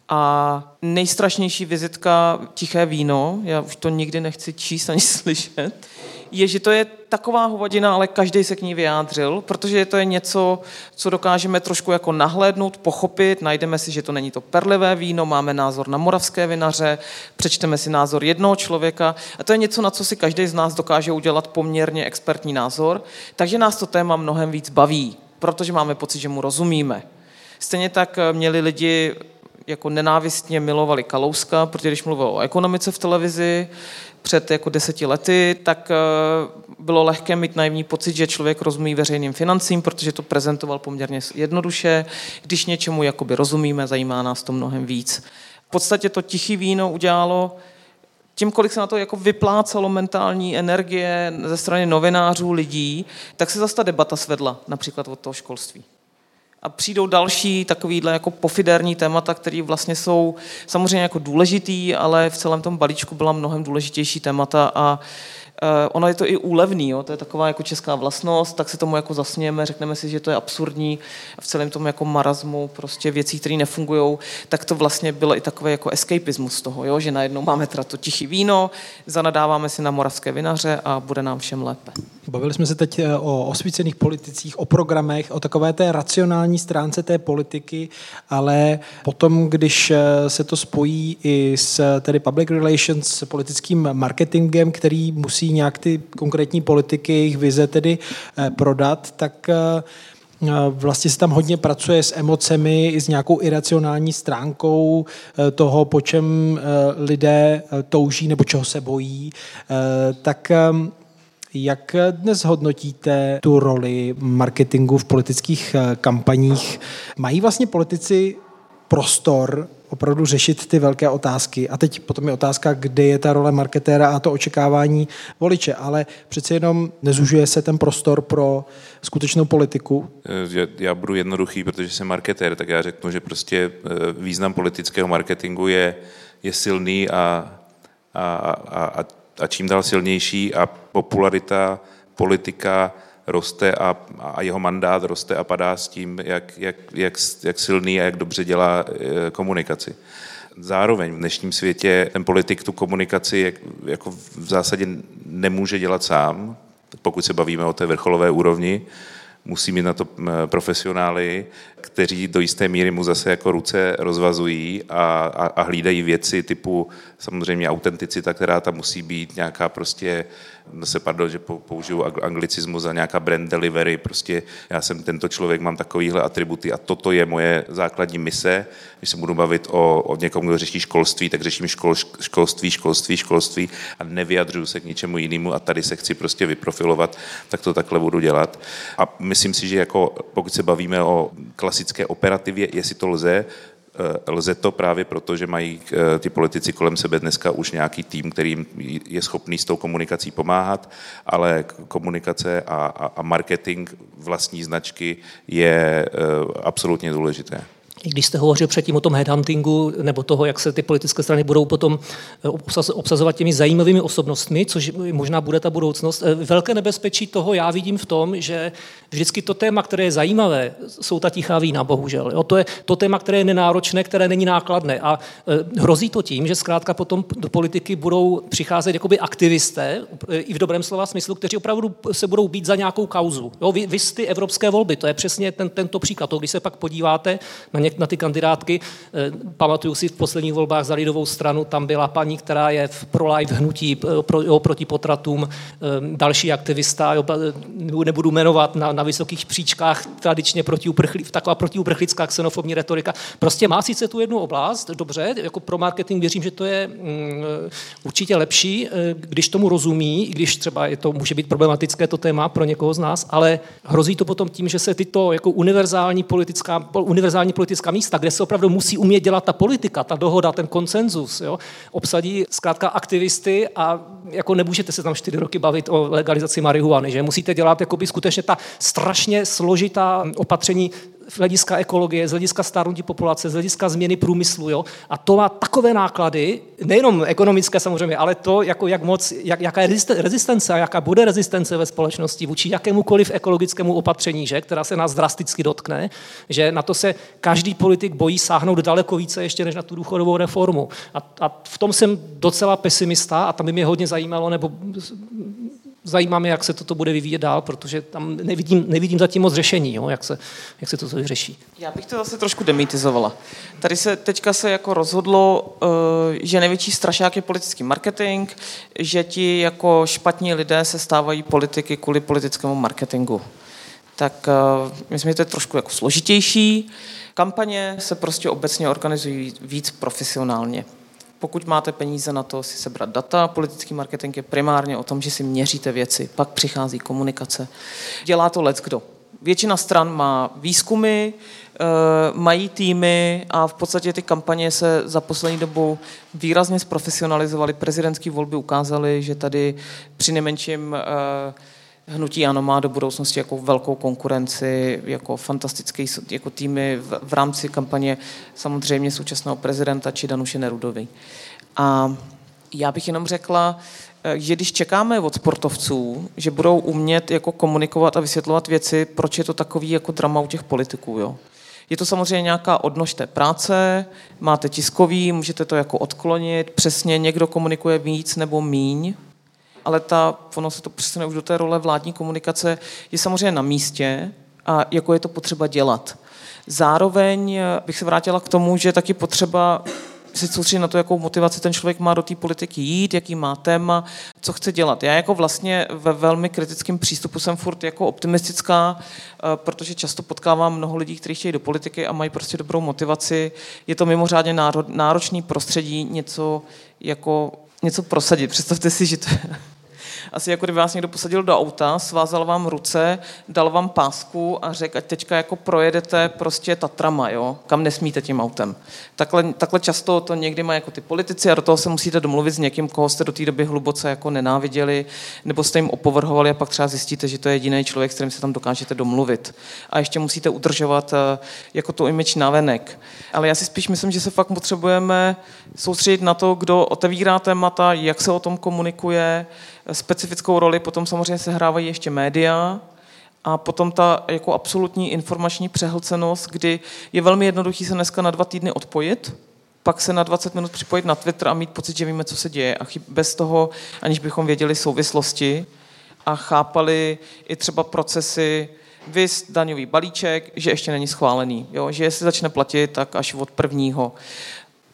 S4: A nejstrašnější vizitka Tiché víno, já už to nikdy nechci číst ani slyšet, je, že to je taková hovadina, ale každý se k ní vyjádřil, protože to je něco, co dokážeme trošku jako nahlédnout, pochopit, najdeme si, že to není to perlivé víno, máme názor na moravské vinaře, přečteme si názor jednoho člověka a to je něco, na co si každý z nás dokáže udělat poměrně expertní názor, takže nás to téma mnohem víc baví, protože máme pocit, že mu rozumíme. Stejně tak eh, měli lidi jako nenávistně milovali Kalouska, protože když mluvil o ekonomice v televizi před jako deseti lety, tak eh, bylo lehké mít naivní pocit, že člověk rozumí veřejným financím, protože to prezentoval poměrně jednoduše. Když něčemu jakoby rozumíme, zajímá nás to mnohem víc. V podstatě to tichý víno udělalo tím, kolik se na to jako vyplácalo mentální energie ze strany novinářů, lidí, tak se zase ta debata svedla, například od toho školství a přijdou další takovýhle jako pofiderní témata, které vlastně jsou samozřejmě jako důležitý, ale v celém tom balíčku byla mnohem důležitější témata a Uh, ono je to i úlevný, jo? to je taková jako česká vlastnost, tak se tomu jako zasnějeme, řekneme si, že to je absurdní v celém tom jako marazmu prostě věcí, které nefungují, tak to vlastně bylo i takový jako escapismus toho, jo? že najednou máme teda to tichý víno, zanadáváme si na moravské vinaře a bude nám všem lépe.
S1: Bavili jsme se teď eh, o osvícených politicích, o programech, o takové té racionální stránce té politiky, ale potom, když eh, se to spojí i s tedy public relations, s politickým marketingem, který musí nějak ty konkrétní politiky, jejich vize tedy eh, prodat, tak Vlastně se tam hodně pracuje s emocemi i s nějakou iracionální stránkou toho, po čem lidé touží nebo čeho se bojí. Tak jak dnes hodnotíte tu roli marketingu v politických eh, kampaních? Mají vlastně politici prostor opravdu řešit ty velké otázky. A teď potom je otázka, kde je ta role marketéra a to očekávání voliče. Ale přece jenom nezužuje se ten prostor pro skutečnou politiku.
S3: Eh, já budu jednoduchý, protože jsem marketér, tak já řeknu, že prostě eh, význam politického marketingu je, je silný a, a, a, a a čím dál silnější a popularita politika roste a, a jeho mandát roste a padá s tím, jak, jak, jak, jak silný a jak dobře dělá e, komunikaci. Zároveň v dnešním světě ten politik tu komunikaci jako v zásadě nemůže dělat sám, pokud se bavíme o té vrcholové úrovni, musí mít na to profesionály, kteří do jisté míry mu zase jako ruce rozvazují a, a, a hlídají věci typu samozřejmě autenticita, která tam musí být, nějaká prostě se pardon, že použiju anglicismu za nějaká brand delivery, prostě já jsem tento člověk, mám takovýhle atributy a toto je moje základní mise. Když se budu bavit o, o někom, kdo řeší školství, tak řeším škol, školství, školství, školství a nevyjadřuju se k ničemu jinému a tady se chci prostě vyprofilovat, tak to takhle budu dělat. A myslím si, že jako pokud se bavíme o klasické operativě, jestli to lze, lze to právě proto, že mají eh, ty politici kolem sebe dneska už nějaký tým, který je schopný s tou komunikací pomáhat, ale komunikace a, a, a marketing vlastní značky je eh, absolutně důležité.
S2: Když jste hovořil předtím o tom headhuntingu nebo toho, jak se ty politické strany budou potom eh, obsazovat těmi zajímavými osobnostmi, což možná bude ta budoucnost. Eh, velké nebezpečí toho já vidím v tom, že vždycky to téma, které je zajímavé, jsou ta tichá vína, bohužel. Jo? To je to téma, které je nenáročné, které není nákladné. A eh, hrozí to tím, že zkrátka potom do politiky budou přicházet jakoby aktivisté, i v dobrém slova smyslu, kteří opravdu se budou být za nějakou kauzu. Jo? Vy, vy ty evropské volby, to je přesně ten, tento příklad. To, když se pak podíváte na něk- na ty kandidátky. Eh, pamatuju si v posledních volbách za lidovou stranu, tam byla paní, která je v pro-life hnutí eh, pro, jo, proti potratům, eh, další aktivista, jo, nebudu jmenovat, na, na vysokých příčkách tradičně proti uprchli, taková protiuprchlická xenofobní retorika. Prostě má sice tu jednu oblast, dobře, jako pro marketing věřím, že to je mm, určitě lepší, když tomu rozumí, i když třeba je to může být problematické to téma pro někoho z nás, ale hrozí to potom tím, že se tyto jako univerzální politická, univerzální politická politická místa, kde se opravdu musí umět dělat ta politika, ta dohoda, ten konsenzus, jo, obsadí zkrátka aktivisty a jako nemůžete se tam čtyři roky bavit o legalizaci marihuany, že musíte dělat jakoby skutečně ta strašně složitá opatření z hlediska ekologie, z hlediska stárnutí populace, z hlediska změny průmyslu. Jo? A to má takové náklady, nejenom ekonomické samozřejmě, ale to, jako jak moc, jak, jaká je rezistence a jaká bude rezistence ve společnosti vůči jakémukoliv ekologickému opatření, že? která se nás drasticky dotkne, že na to se každý politik bojí sáhnout daleko více ještě než na tu důchodovou reformu. A, a v tom jsem docela pesimista a tam by mě hodně zajímalo, nebo zajímá mě, jak se toto bude vyvíjet dál, protože tam nevidím, nevidím zatím moc řešení, jo, jak, se, jak se to vyřeší.
S4: Já bych to zase trošku demitizovala. Tady se teďka se jako rozhodlo, eh, že největší strašák je politický marketing, že ti jako špatní lidé se stávají politiky kvůli politickému marketingu. Tak eh, myslím, že to je trošku jako složitější. Kampaně se prostě obecně organizují víc profesionálně pokud máte peníze na to si sebrat data, politický marketing je primárně o tom, že si měříte věci, pak přichází komunikace. Dělá to let kdo. Většina stran má výzkumy, eh, mají týmy a v podstatě ty kampaně se za poslední dobu výrazně zprofesionalizovaly. Prezidentské volby ukázaly, že tady při nejmenším eh, Hnutí ano má do budoucnosti jako velkou konkurenci, jako fantastické jako týmy v, v rámci kampaně samozřejmě současného prezidenta či Danuše Nerudovy. A já bych jenom řekla, eh, že když čekáme od sportovců, že budou umět jako komunikovat a vysvětlovat věci, proč je to takový jako drama u těch politiků, jo. Je to samozřejmě nějaká odnož té práce, máte tiskový, můžete to jako odklonit, přesně někdo komunikuje víc nebo míň, ale ta, ono se to přesune už do té role vládní komunikace, je samozřejmě na místě a jako je to potřeba dělat. Zároveň bych se vrátila k tomu, že taky potřeba se soustředit na to, jakou motivaci ten člověk má do té politiky jít, jaký má téma, co chce dělat. Já jako vlastně ve velmi kritickém přístupu jsem furt jako optimistická, eh, protože často potkávám mnoho lidí, kteří chtějí do politiky a mají prostě dobrou motivaci. Je to mimořádně náročný prostředí něco jako něco prosadit. Představte si, že to asi jako kdyby vás někdo posadil do auta, svázal vám ruce, dal vám pásku a řekl, ať teďka jako projedete prostě Tatrama, jo, kam nesmíte tím autem. Takhle, takhle často to někdy mají jako ty politici a do toho se musíte domluvit s někým, koho jste do té doby hluboce jako nenáviděli, nebo jste jim opovrhovali a pak třeba zjistíte, že to je jediný člověk, s kterým se tam dokážete domluvit. A ještě musíte udržovat eh, jako tu image navenek. Ale já si spíš myslím, že se fakt potřebujeme soustředit na to, kdo otevírá témata, jak se o tom komunikuje, Specifickou roli potom samozřejmě sehrávají ještě média, a potom ta jako absolutní informační přehlcenost, kdy je velmi jednoduchý se dneska na dva týdny odpojit, pak se na 20 minut připojit na Twitter a mít pocit, že víme, co se děje. A bez toho, aniž bychom věděli souvislosti a chápali i třeba procesy, vys daňový balíček, že ještě není schválený. Jo? Že jestli začne platit, tak až od prvního.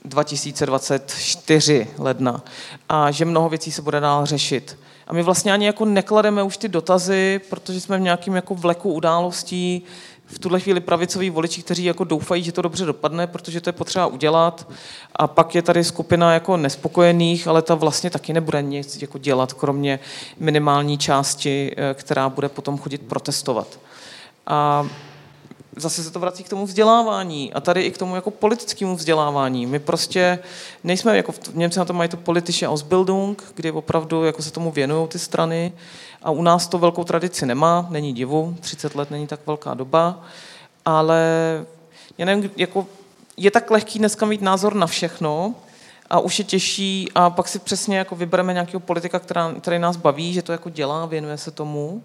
S4: 2024 ledna a že mnoho věcí se bude dál řešit. A my vlastně ani jako neklademe už ty dotazy, protože jsme v nějakém jako vleku událostí, v tuhle chvíli pravicoví voliči, kteří jako doufají, že to dobře dopadne, protože to je potřeba udělat. A pak je tady skupina jako nespokojených, ale ta vlastně taky nebude nic jako dělat, kromě minimální části, eh, která bude potom chodit protestovat. A zase se to vrací k tomu vzdělávání a tady i k tomu jako politickému vzdělávání. My prostě nejsme, jako v Němci na to mají to politische Ausbildung, kdy opravdu jako se tomu věnují ty strany a u nás to velkou tradici nemá, není divu, 30 let není tak velká doba, ale já nevím, jako je tak lehký dneska mít názor na všechno, a už je těžší a pak si přesně jako vybereme nějakého politika, která, který nás baví, že to jako dělá, věnuje se tomu.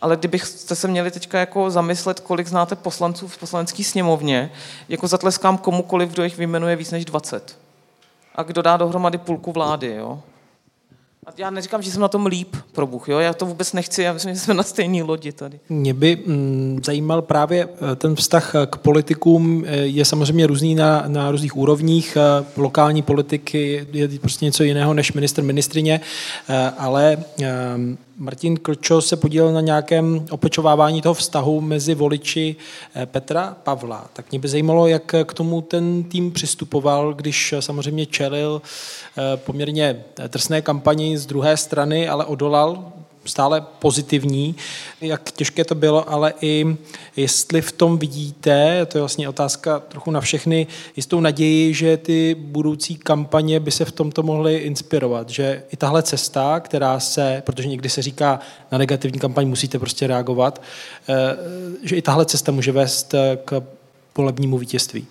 S4: Ale kdybyste se měli teďka jako zamyslet, kolik znáte poslanců v poslanecké sněmovně, jako zatleskám komukoliv, kdo jich vyjmenuje víc než 20. A kdo dá dohromady půlku vlády, jo? A já neříkám, že jsem na tom líp, pro Bůh, jo? já to vůbec nechci, já myslím, že jsme na stejné lodi tady.
S1: Mě by mm, zajímal právě eh, ten vztah eh, k politikům, eh, je samozřejmě různý na, na různých úrovních, lokální politiky je prostě něco jiného než minister, ministrině, ale Martin Klčo se podílel na nějakém opečovávání toho vztahu mezi voliči Petra Pavla. Tak mě by zajímalo, jak k tomu ten tým přistupoval, když samozřejmě čelil poměrně drsné kampani z druhé strany, ale odolal stále pozitivní, jak těžké to bylo, ale i jestli v tom vidíte, to je vlastně otázka trochu na všechny, jistou naději, že ty budoucí kampaně by se v tomto mohly inspirovat, že i tahle cesta, která se, protože někdy se říká, na negativní kampaň musíte prostě reagovat, eh, že i tahle cesta může vést k volebnímu vítězství.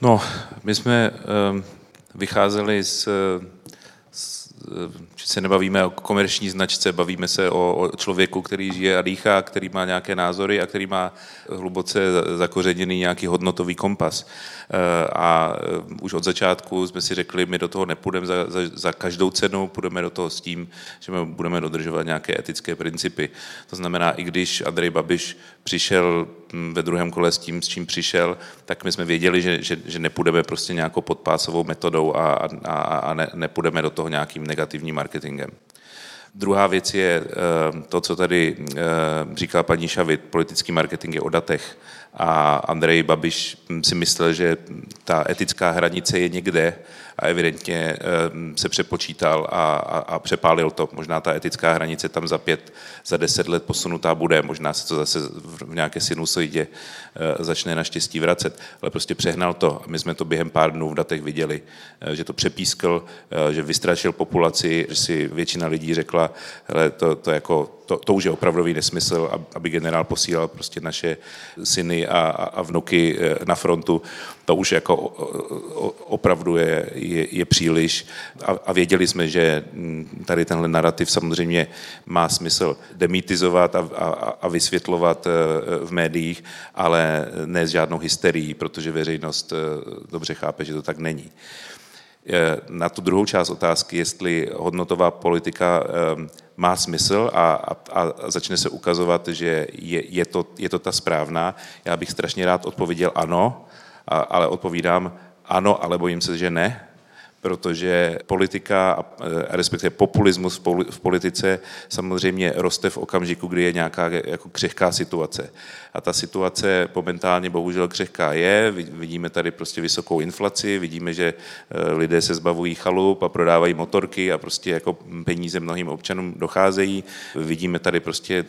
S3: No, my jsme eh, vycházeli z se nebavíme o komerční značce, bavíme se o, o člověku, který žije a dýchá, který má nějaké názory a který má hluboce zakořeněný nějaký hodnotový kompas. Eh, a eh, už od začátku jsme si řekli, my do toho nepůjdeme za, za, za každou cenu, půjdeme do toho s tím, že budeme dodržovat nějaké etické principy. To znamená, i když Andrej Babiš přišel ve druhém kole s tím, s čím přišel, tak my jsme věděli, že, že, že nepůjdeme prostě nějakou podpásovou metodou a, a, a ne, nepůjdeme do toho nějakým negativním marketingem. Druhá věc je eh, to, co tady říká paní Šavit, politický marketing je o datech a Andrej Babiš si myslel, že ta etická hranice je někde a evidentně eh, se přepočítal a, a, a přepálil to. Možná ta etická hranice tam za pět, za deset let posunutá bude, možná se to zase v nějaké sinusoidě eh, začne naštěstí vracet, ale prostě přehnal to. My jsme to během pár dnů v datech viděli, eh, že to přepískl, že vystrašil populaci, že si většina lidí řekla, hele, to, to, jako, to, to už je opravdový nesmysl, aby generál posílal prostě naše syny a, a vnuky na frontu. To už jako opravdu je, je, je příliš. A, a věděli jsme, že mm, tady tenhle narrativ samozřejmě má smysl demitizovat a, a, a vysvětlovat e, v médiích, ale ne s žádnou hysterií, protože veřejnost e, dobře chápe, že to tak není. E, na tu druhou část otázky, jestli hodnotová politika má smysl a, a, a začne se ukazovat, že je, je, to, je to ta správná, já bych strašně rád odpověděl ano, ale odpovídám ano, ale bojím se, že ne, protože politika, respektive populismus v politice samozřejmě roste v okamžiku, kdy je nějaká jako křehká situace. A ta situace momentálně bohužel křehká je, vidíme tady prostě vysokou inflaci, vidíme, že e, lidé se zbavují chalup a prodávají motorky a prostě jako peníze mnohým občanům docházejí. Vidíme tady prostě e,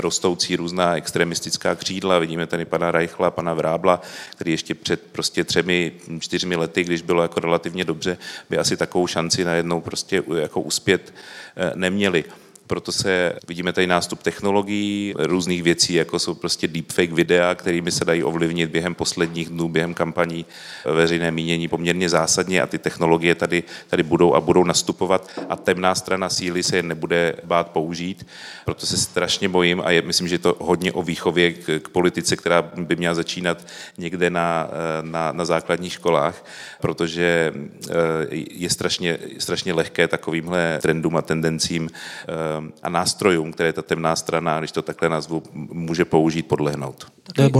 S3: rostoucí různá extremistická křídla, vidíme tady pana Reichla, pana Vrábla, který ještě před prostě třemi, čtyřmi lety, když bylo jako relativně dobře, by asi takovou šanci najednou prostě jako uspět e, neměli proto se vidíme tady nástup technologií, různých věcí, jako jsou prostě deepfake videa, kterými se dají ovlivnit během posledních dnů, během kampaní veřejné mínění poměrně zásadně a ty technologie tady, tady budou a budou nastupovat a temná strana síly se je nebude bát použít. Proto se strašně bojím a je, myslím, že je to hodně o výchově k, k politice, která by měla začínat někde na, na, na základních školách, protože eh, je strašně, strašně lehké takovýmhle trendům a tendencím eh, a nástrojům, které ta temná strana, když to takhle nazvu, může použít, podlehnout.
S2: To je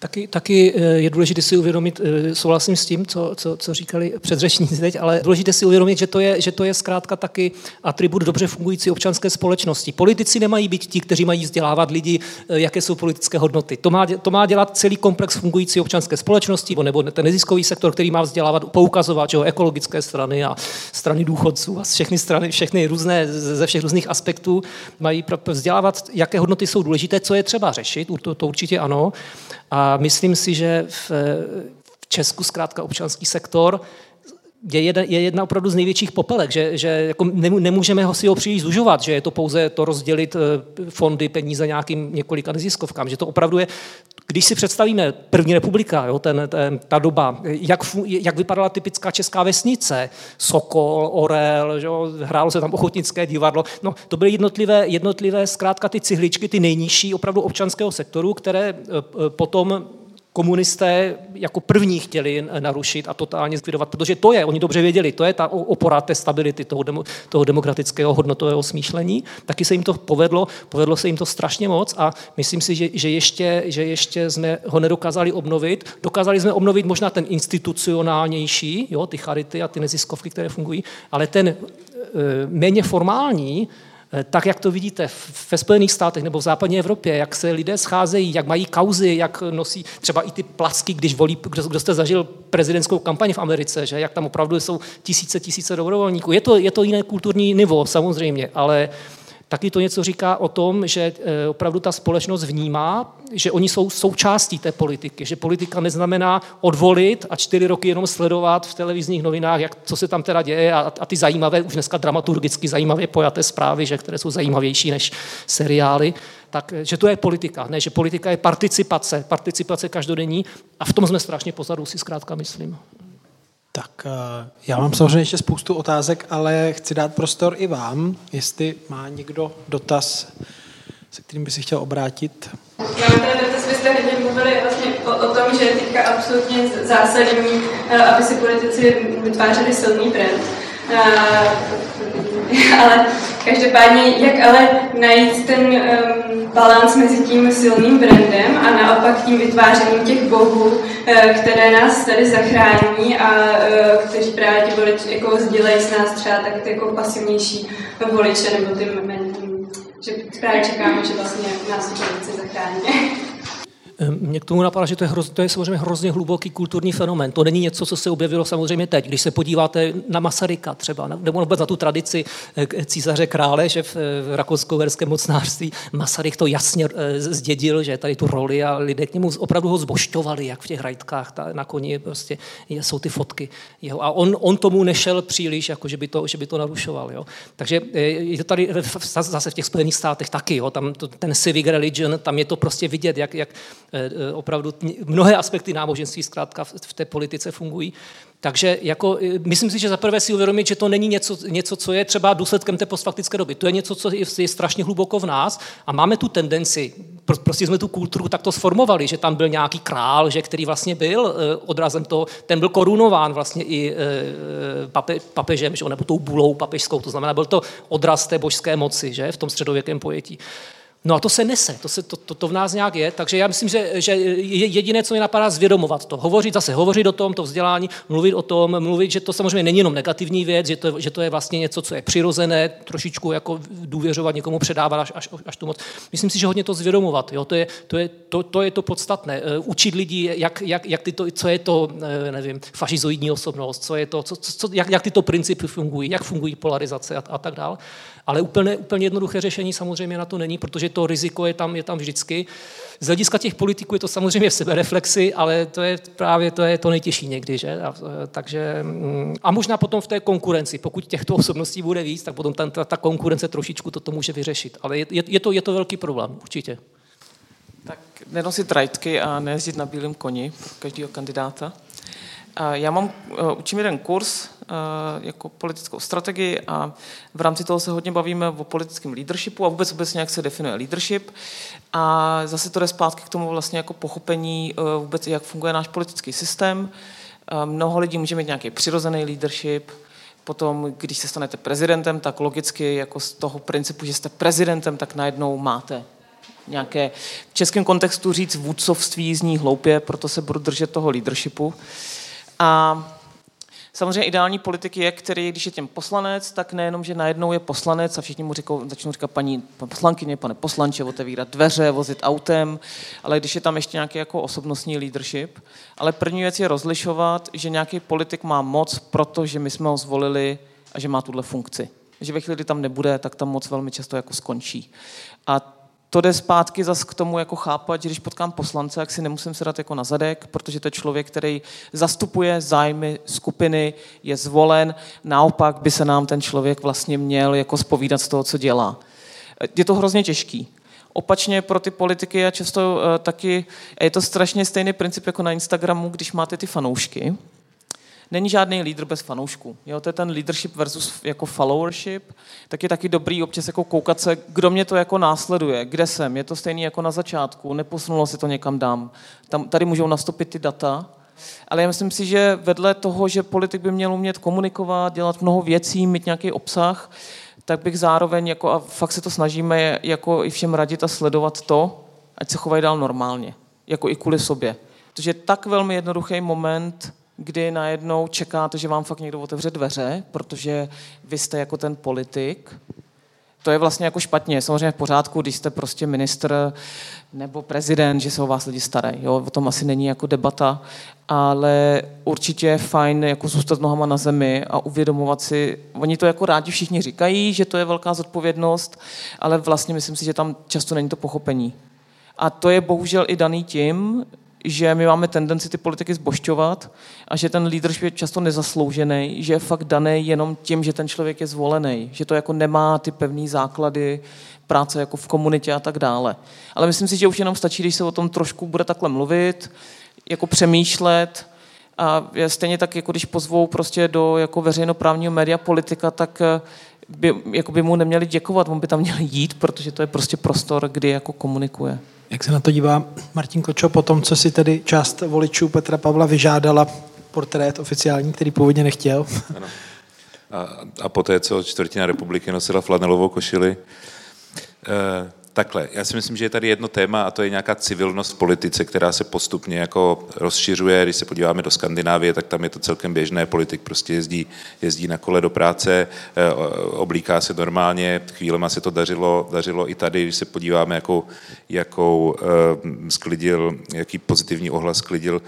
S2: Taky, taky eh, je důležité si uvědomit, eh, souhlasím s tím, co, co, co říkali předřečníci teď, ale důležité si uvědomit, že to, je, že to je zkrátka taky atribut dobře fungující občanské společnosti. Politici nemají být ti, kteří mají vzdělávat lidi, eh, jaké jsou politické hodnoty. To má, to má dělat celý komplex fungující občanské společnosti, nebo ten neziskový sektor, který má vzdělávat, poukazovat, že ekologické strany a strany důchodců a všechny strany, všechny různé, ze všech různých aspektů mají vzdělávat, jaké hodnoty jsou důležité, co je třeba řešit, to, to určitě ano. A myslím si, že v, Česku zkrátka občanský sektor je, jedna, je jedna opravdu z největších popelek, že, že jako nemůžeme ho si ho příliš zužovat, že je to pouze to rozdělit eh, fondy, peníze nějakým několika neziskovkám, že to opravdu je, když si představíme první republika, jo, ten, ten, ta doba, jak, jak vypadala typická česká vesnice, Sokol, Orel, že hrálo se tam ochotnické divadlo, no to byly jednotlivé, jednotlivé zkrátka ty cihličky, ty nejnižší opravdu občanského sektoru, které eh, eh, potom komunisté jako první chtěli narušit a totálně zkvidovat, protože to je, oni dobře věděli, to je ta opora té stability, toho, demo, toho demokratického hodnotového smýšlení. Taky se jim to povedlo, povedlo se jim to strašně moc a myslím si, že, že, ještě, že ještě jsme ho nedokázali obnovit. Dokázali jsme obnovit možná ten institucionálnější, jo, ty charity a ty neziskovky, které fungují, ale ten e, méně formální, tak, jak to vidíte ve Spojených státech nebo v západní Evropě, jak se lidé scházejí, jak mají kauzy, jak nosí třeba i ty placky, když volí, kdo, kdo jste zažil prezidentskou kampaň v Americe, že jak tam opravdu jsou tisíce, tisíce dobrovolníků. Je to, je to jiné kulturní nivo, samozřejmě, ale taky to něco říká o tom, že eh, opravdu ta společnost vnímá, že oni jsou součástí té politiky, že politika neznamená odvolit a čtyři roky jenom sledovat v televizních novinách, jak, co se tam teda děje a, a ty zajímavé, už dneska dramaturgicky zajímavě pojaté zprávy, že, které jsou zajímavější než seriály, tak že to je politika, ne, že politika je participace, participace každodenní a v tom jsme strašně pozadu, si zkrátka myslím.
S1: Tak eh, já mám samozřejmě ještě spoustu otázek, ale chci dát prostor i vám, jestli má někdo dotaz, se kterým by si chtěl obrátit.
S5: Já mám ten dotaz, vy jste hodně mluvili vlastně o, o tom, že je teďka absolutně zásadní, eh, aby si politici vytvářeli silný brand. Ale každopádně, jak ale najít ten um, balans mezi tím silným brandem a naopak tím vytvářením těch bohů, uh, které nás tady zachrání a uh, kteří právě ti voliči jako sdělají s nás třeba tak jako pasivnější voliče nebo ty, že právě čekáme, že vlastně nás ti voliči zachrání.
S2: Mě k tomu napadá, že to je, hroz, to je samozřejmě hrozně hluboký kulturní fenomén. To není něco, co se objevilo samozřejmě teď. Když se podíváte na Masaryka třeba, nebo vůbec na tu tradici eh, císaře krále, že v, v rakousko-verském mocnářství Masaryk to jasně eh, zdědil, že tady tu roli a lidé k němu opravdu ho zbošťovali, jak v těch rajtkách ta, na koni prostě jsou ty fotky jeho. A on, on tomu nešel příliš, jako že by to, že by to narušoval. Jo. Takže eh, je to tady zase v těch Spojených státech taky, jo. tam to, ten civic religion, tam je to prostě vidět, jak, jak Eh, eh, opravdu mnohé aspekty náboženství zkrátka v té politice fungují. Takže jako, eh, myslím si, že zaprvé si uvědomit, že to není něco, něco, co je třeba důsledkem té postfaktické doby. To je něco, co je, je strašně hluboko v nás a máme tu tendenci, prostě jsme tu kulturu takto sformovali, že tam byl nějaký král, že, který vlastně byl odrazem toho, ten byl korunován vlastně i pape, papežem, že, nebo tou bulou papežskou, to znamená, byl to odraz té božské moci že, v tom středověkém pojetí. No a to se nese, to, se, to, to, to v nás nějak je, takže já myslím, že, že jediné, co mi napadá, zvědomovat to. Hovořit zase, hovořit o tom, to vzdělání, mluvit o tom, mluvit, že to samozřejmě není jenom negativní věc, že to, že to je vlastně něco, co je přirozené, trošičku jako důvěřovat někomu, předávat až, až, až tu moc. Myslím si, že hodně to zvědomovat, jo? To, je, to, je, to, to je to podstatné. Uh, učit lidi, jak, jak, jak tyto, co je to, uh, nevím, fašizoidní osobnost, co je to, co, co, jak, jak tyto principy fungují, jak fungují polarizace a, a tak dále. Ale úplně, úplně jednoduché řešení samozřejmě na to není, protože to riziko je tam, je tam vždycky. Z hlediska těch politiků je to samozřejmě v sebereflexi, ale to je právě to, je to nejtěžší někdy. Že? A, takže, mm, a možná potom v té konkurenci, pokud těchto osobností bude víc, tak potom ta, ta, ta konkurence trošičku toto může vyřešit. Ale je, je, je, to, je to velký problém, určitě.
S4: Tak nenosit rajtky a nejezdit na bílém koni pro každého kandidáta. Já mám, eh, učím jeden kurz eh, jako politickou strategii a v rámci toho se hodně bavíme o politickém leadershipu a vůbec obecně, jak se definuje leadership. A zase to jde zpátky k tomu vlastně jako pochopení eh, vůbec, jak funguje náš politický systém. Mnoho lidí může mít nějaký přirozený leadership, potom, když se stanete prezidentem, tak logicky jako z toho principu, že jste prezidentem, tak najednou máte nějaké v českém kontextu říct vůdcovství zní hloupě, proto se budu držet toho leadershipu. A Samozřejmě ideální politik je, který, když je tím poslanec, tak nejenom, že najednou je poslanec a všichni mu říkou, začnou říkat paní poslankyně, pane poslanče, otevírat dveře, vozit autem, ale když je tam ještě nějaký jako osobnostní leadership. Ale první věc je rozlišovat, že nějaký politik má moc, protože my jsme ho zvolili a že má tuhle funkci. Že ve chvíli, kdy tam nebude, tak tam moc velmi často jako skončí. A to jde zpátky zas k tomu jako chápat, že když potkám poslance, jak si nemusím se dát jako na zadek, protože to je člověk, který zastupuje zájmy skupiny, je zvolen, naopak by se nám ten člověk vlastně měl jako spovídat z toho, co dělá. Je to hrozně těžký. Opačně pro ty politiky a často uh, taky, je to strašně stejný princip jako na Instagramu, když máte ty fanoušky, není žádný lídr bez fanoušků. Jo, to je ten leadership versus jako followership. Tak je taky dobrý občas jako koukat se, kdo mě to jako následuje, kde jsem. Je to stejný jako na začátku, neposunulo se to někam dám. Tam, tady můžou nastupit ty data, ale já myslím si, že vedle toho, že politik by měl umět komunikovat, dělat mnoho věcí, mít nějaký obsah, tak bych zároveň, jako, a fakt se to snažíme, jako i všem radit a sledovat to, ať se chovají dál normálně, jako i kvůli sobě. Protože je tak velmi jednoduchý moment, kdy najednou čekáte, že vám fakt někdo otevře dveře, protože vy jste jako ten politik. To je vlastně jako špatně. Samozřejmě v pořádku, když jste prostě ministr nebo prezident, že se o vás lidi starají. Jo? O tom asi není jako debata, ale určitě je fajn jako zůstat nohama na zemi a uvědomovat si, oni to jako rádi všichni říkají, že to je velká zodpovědnost, ale vlastně myslím si, že tam často není to pochopení. A to je bohužel i daný tím, že my máme tendenci ty politiky zbošťovat a že ten leadership je často nezasloužený, že je fakt daný jenom tím, že ten člověk je zvolený, že to jako nemá ty pevné základy práce jako v komunitě a tak dále. Ale myslím si, že už jenom stačí, když se o tom trošku bude takhle mluvit, jako přemýšlet, a stejně tak, jako když pozvou prostě do jako veřejnoprávního média politika, tak by, jako by mu neměli děkovat, on by tam měl jít, protože to je prostě prostor, kdy jako komunikuje.
S1: Jak se na to dívá Martin Kočo po tom, co si tedy část voličů Petra Pavla vyžádala portrét oficiální, který původně nechtěl? Ano.
S3: A, a poté, co čtvrtina republiky nosila flanelovou košili, eh, Takhle, já si myslím, že je tady jedno téma a to je nějaká civilnost v politice, která se postupně jako rozšiřuje. Když se podíváme do Skandinávie, tak tam je to celkem běžné. Politik prostě jezdí, jezdí na kole do práce, eh, oblíká se normálně, chvílema se to dařilo, dařilo i tady, když se podíváme, jakou, jakou uh, sklidil, jaký pozitivní ohlas sklidil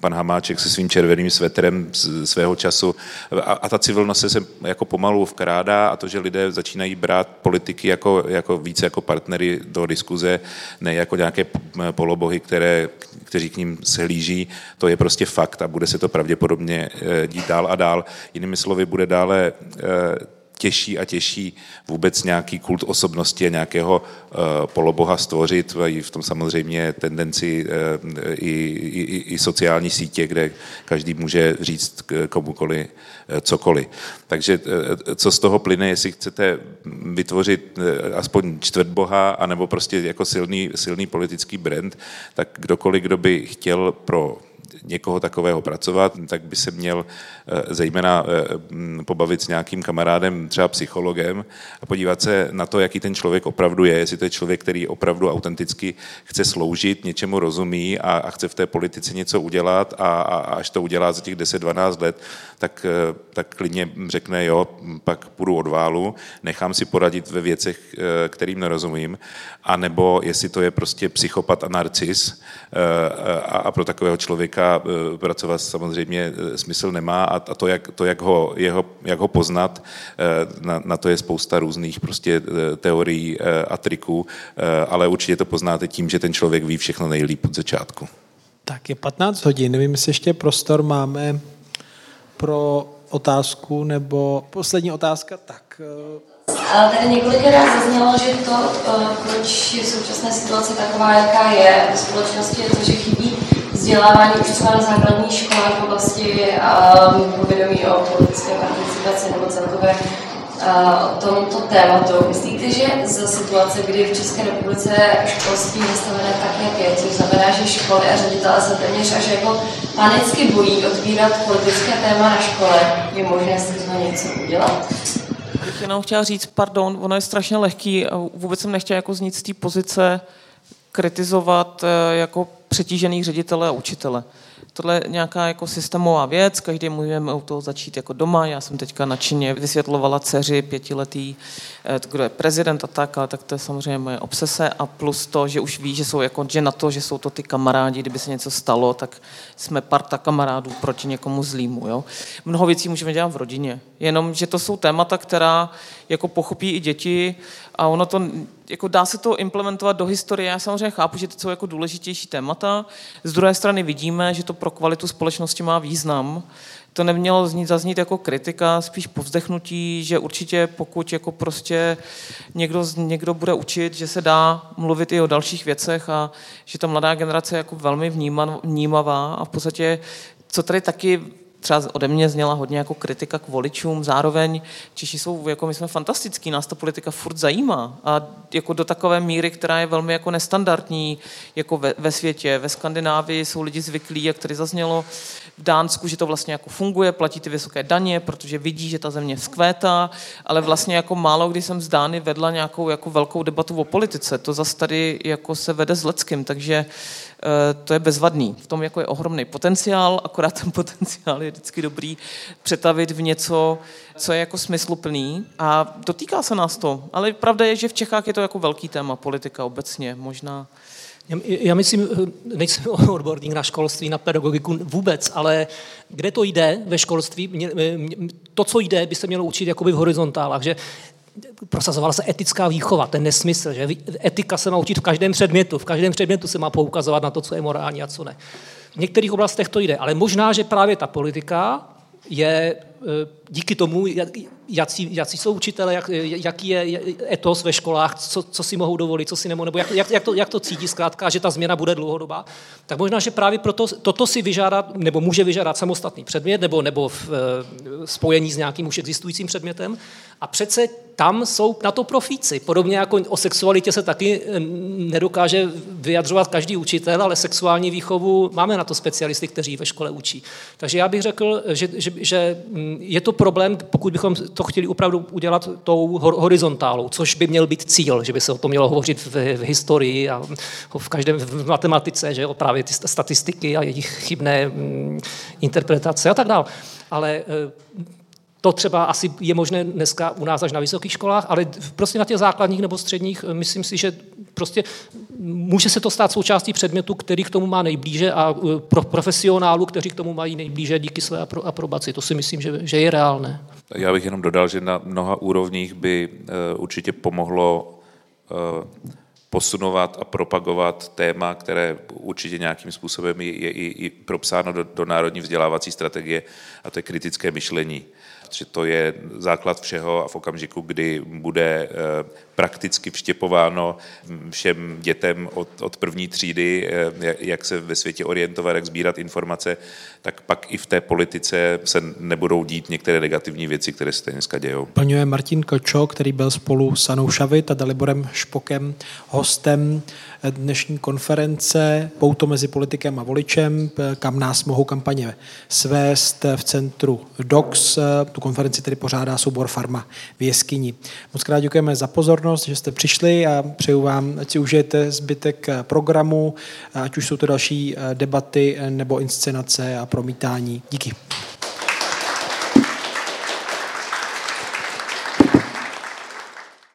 S3: pan Hamáček se svým červeným svetrem svého času. A, a ta civilnost se sem jako pomalu vkrádá a to, že lidé začínají brát politiky jako, jako více jako partnery do diskuze, ne jako nějaké polobohy, které, kteří k ním sehlíží. To je prostě fakt a bude se to pravděpodobně eh, dít dál a dál. Jinými slovy, bude dále eh, těžší a těžší vůbec nějaký kult osobnosti a nějakého uh, poloboha stvořit. I v tom samozřejmě tendenci uh, i, i, i sociální sítě, kde každý může říct komukoli uh, cokoliv. Takže co z toho plyne, jestli chcete vytvořit aspoň čtvrtboha, anebo prostě jako silný, silný politický brand, tak kdokoliv, kdo by chtěl pro někoho takového pracovat, tak by se měl eh, zejména eh, pobavit s nějakým kamarádem, třeba psychologem a podívat se na to, jaký ten člověk opravdu je, jestli to je člověk, který opravdu autenticky chce sloužit, něčemu rozumí a, a chce v té politice něco udělat a, a až to udělá za těch 10-12 let, tak, eh, tak klidně řekne, jo, pak půjdu od válu, nechám si poradit ve věcech, kterým nerozumím, anebo jestli to je prostě psychopat a narcis a, a pro takového člověka Eh, pracovat samozřejmě eh, smysl nemá a to, jak, to, jak, ho, jeho, jak ho poznat, eh, na, na to je spousta různých prostě teorií a triků, ale určitě to poznáte tím, že ten člověk ví všechno nejlíp od začátku.
S1: Tak je 15 hodin, nevím, jestli ještě prostor máme pro otázku, nebo poslední otázka, tak...
S6: Ale tady několikrát zaznělo, že to, proč je v současné situace taková, jaká je v společnosti, je to, že chybí vzdělávání už třeba na základní škole v oblasti um, povědomí o politické participaci nebo celkové uh, o tomto tématu. Myslíte, že za situace, kdy v České republice školství nastavené tak, jak je, což znamená, že školy a ředitelé se téměř až jako panicky bojí otvírat politické téma na škole, je možné s tím něco udělat?
S4: Bych jenom chtěla říct, pardon, ono je strašně lehký, vůbec jsem nechtěla jako znít z té pozice kritizovat eh, jako přetížených ředitele a učitele. Tohle je nějaká jako systémová věc, každý můžeme u toho začít jako doma. Já jsem teďka nadšeně vysvětlovala dceři pětiletý kdo je prezident a tak, ale tak to je samozřejmě moje obsese a plus to, že už ví, že jsou jako, že na to, že jsou to ty kamarádi, kdyby se něco stalo, tak jsme parta kamarádů proti někomu zlýmu. Jo? Mnoho věcí můžeme dělat v rodině, jenom, že to jsou témata, která jako pochopí i děti a ono to, jako dá se to implementovat do historie. Já samozřejmě chápu, že to jsou jako důležitější témata. Z druhé strany vidíme, že to pro kvalitu společnosti má význam to nemělo znít, zaznít jako kritika, spíš povzdechnutí, že určitě pokud jako prostě někdo, někdo bude učit, že se dá mluvit i o dalších věcech a že ta mladá generace je jako velmi vnímavá a v podstatě, co tady taky třeba ode mě zněla hodně jako kritika k voličům, zároveň Češi jsou, jako my jsme fantastický, nás ta politika furt zajímá a jako do takové míry, která je velmi jako nestandardní jako ve, ve světě. Ve Skandinávii jsou lidi zvyklí, jak tady zaznělo, v Dánsku, že to vlastně jako funguje, platí ty vysoké daně, protože vidí, že ta země vzkvétá, ale vlastně jako málo kdy jsem z Dány vedla nějakou jako velkou debatu o politice. To zase tady jako se vede s Leckem, takže Eh, to je bezvadný. V tom jako je ohromný potenciál, akorát ten potenciál je vždycky dobrý přetavit v něco, co je jako smysluplný a dotýká se nás to. Ale pravda je, že v Čechách je to jako velký téma politika obecně, možná
S2: já myslím, eh, nejsem odborník na školství, na pedagogiku vůbec, ale kde to jde ve školství, to, co jde, by se mělo učit jakoby v horizontálách, že prosazovala se etická výchova, ten nesmysl, že etika se má učit v každém předmětu, v každém předmětu se má poukazovat na to, co je morální a co ne. V některých oblastech to jde, ale možná, že právě ta politika je díky tomu, jaký, jsou učitele, jak, jaký je etos ve školách, co, co si mohou dovolit, co si nemohou, nebo jak, jak, jak, to, jak to cítí zkrátka, že ta změna bude dlouhodobá, tak možná, že právě proto toto si vyžádá, nebo může vyžádat samostatný předmět, nebo, nebo v e, spojení s nějakým už existujícím předmětem. A přece tam jsou na to profíci. Podobně jako o sexualitě se taky eh, nedokáže vyjadřovat každý učitel, ale sexuální výchovu máme na to specialisty, kteří ve škole učí. Takže já bych řekl, že, že, že mm, je to problém, pokud bychom to chtěli opravdu udělat tou horizontálou, což by měl být cíl, že by se o tom mělo hovořit v, v historii a v každém v matematice, že jo, právě ty statistiky a jejich chybné mm, interpretace a tak dále. Ale eh, to třeba asi je možné dneska u nás až na vysokých školách, ale prostě na těch základních nebo středních eh, myslím si, že prostě může se to stát součástí předmětu, který k tomu má nejblíže a eh, pro profesionálů, kteří k tomu mají nejblíže díky své aprobaci. To si myslím, že, že je reálné.
S3: Já bych jenom dodal, že na mnoha úrovních by uh, určitě pomohlo posunovat a propagovat téma, které určitě nějakým způsobem je, i, propsáno do, do národní vzdělávací strategie, a to je kritické myšlení to je základ všeho a v okamžiku, kdy bude eh, prakticky vštěpováno všem dětem od, od první třídy, eh, jak se ve světě orientovat, jak sbírat informace, tak pak i v té politice se nebudou dít některé negativní věci, které se dneska dějou.
S1: Plňuje Martin Kočo, který byl spolu s Anou Šavit a Daliborem Špokem hostem dnešní konference Pouto mezi politikem a voličem, kam nás mohou kampaně svést v centru DOX. Tu konferenci tedy pořádá soubor Farma v Jeskyni. Moc krát děkujeme za pozornost, že jste přišli a přeju vám, ať si užijete zbytek programu, ať už jsou to další debaty nebo inscenace a promítání. Díky.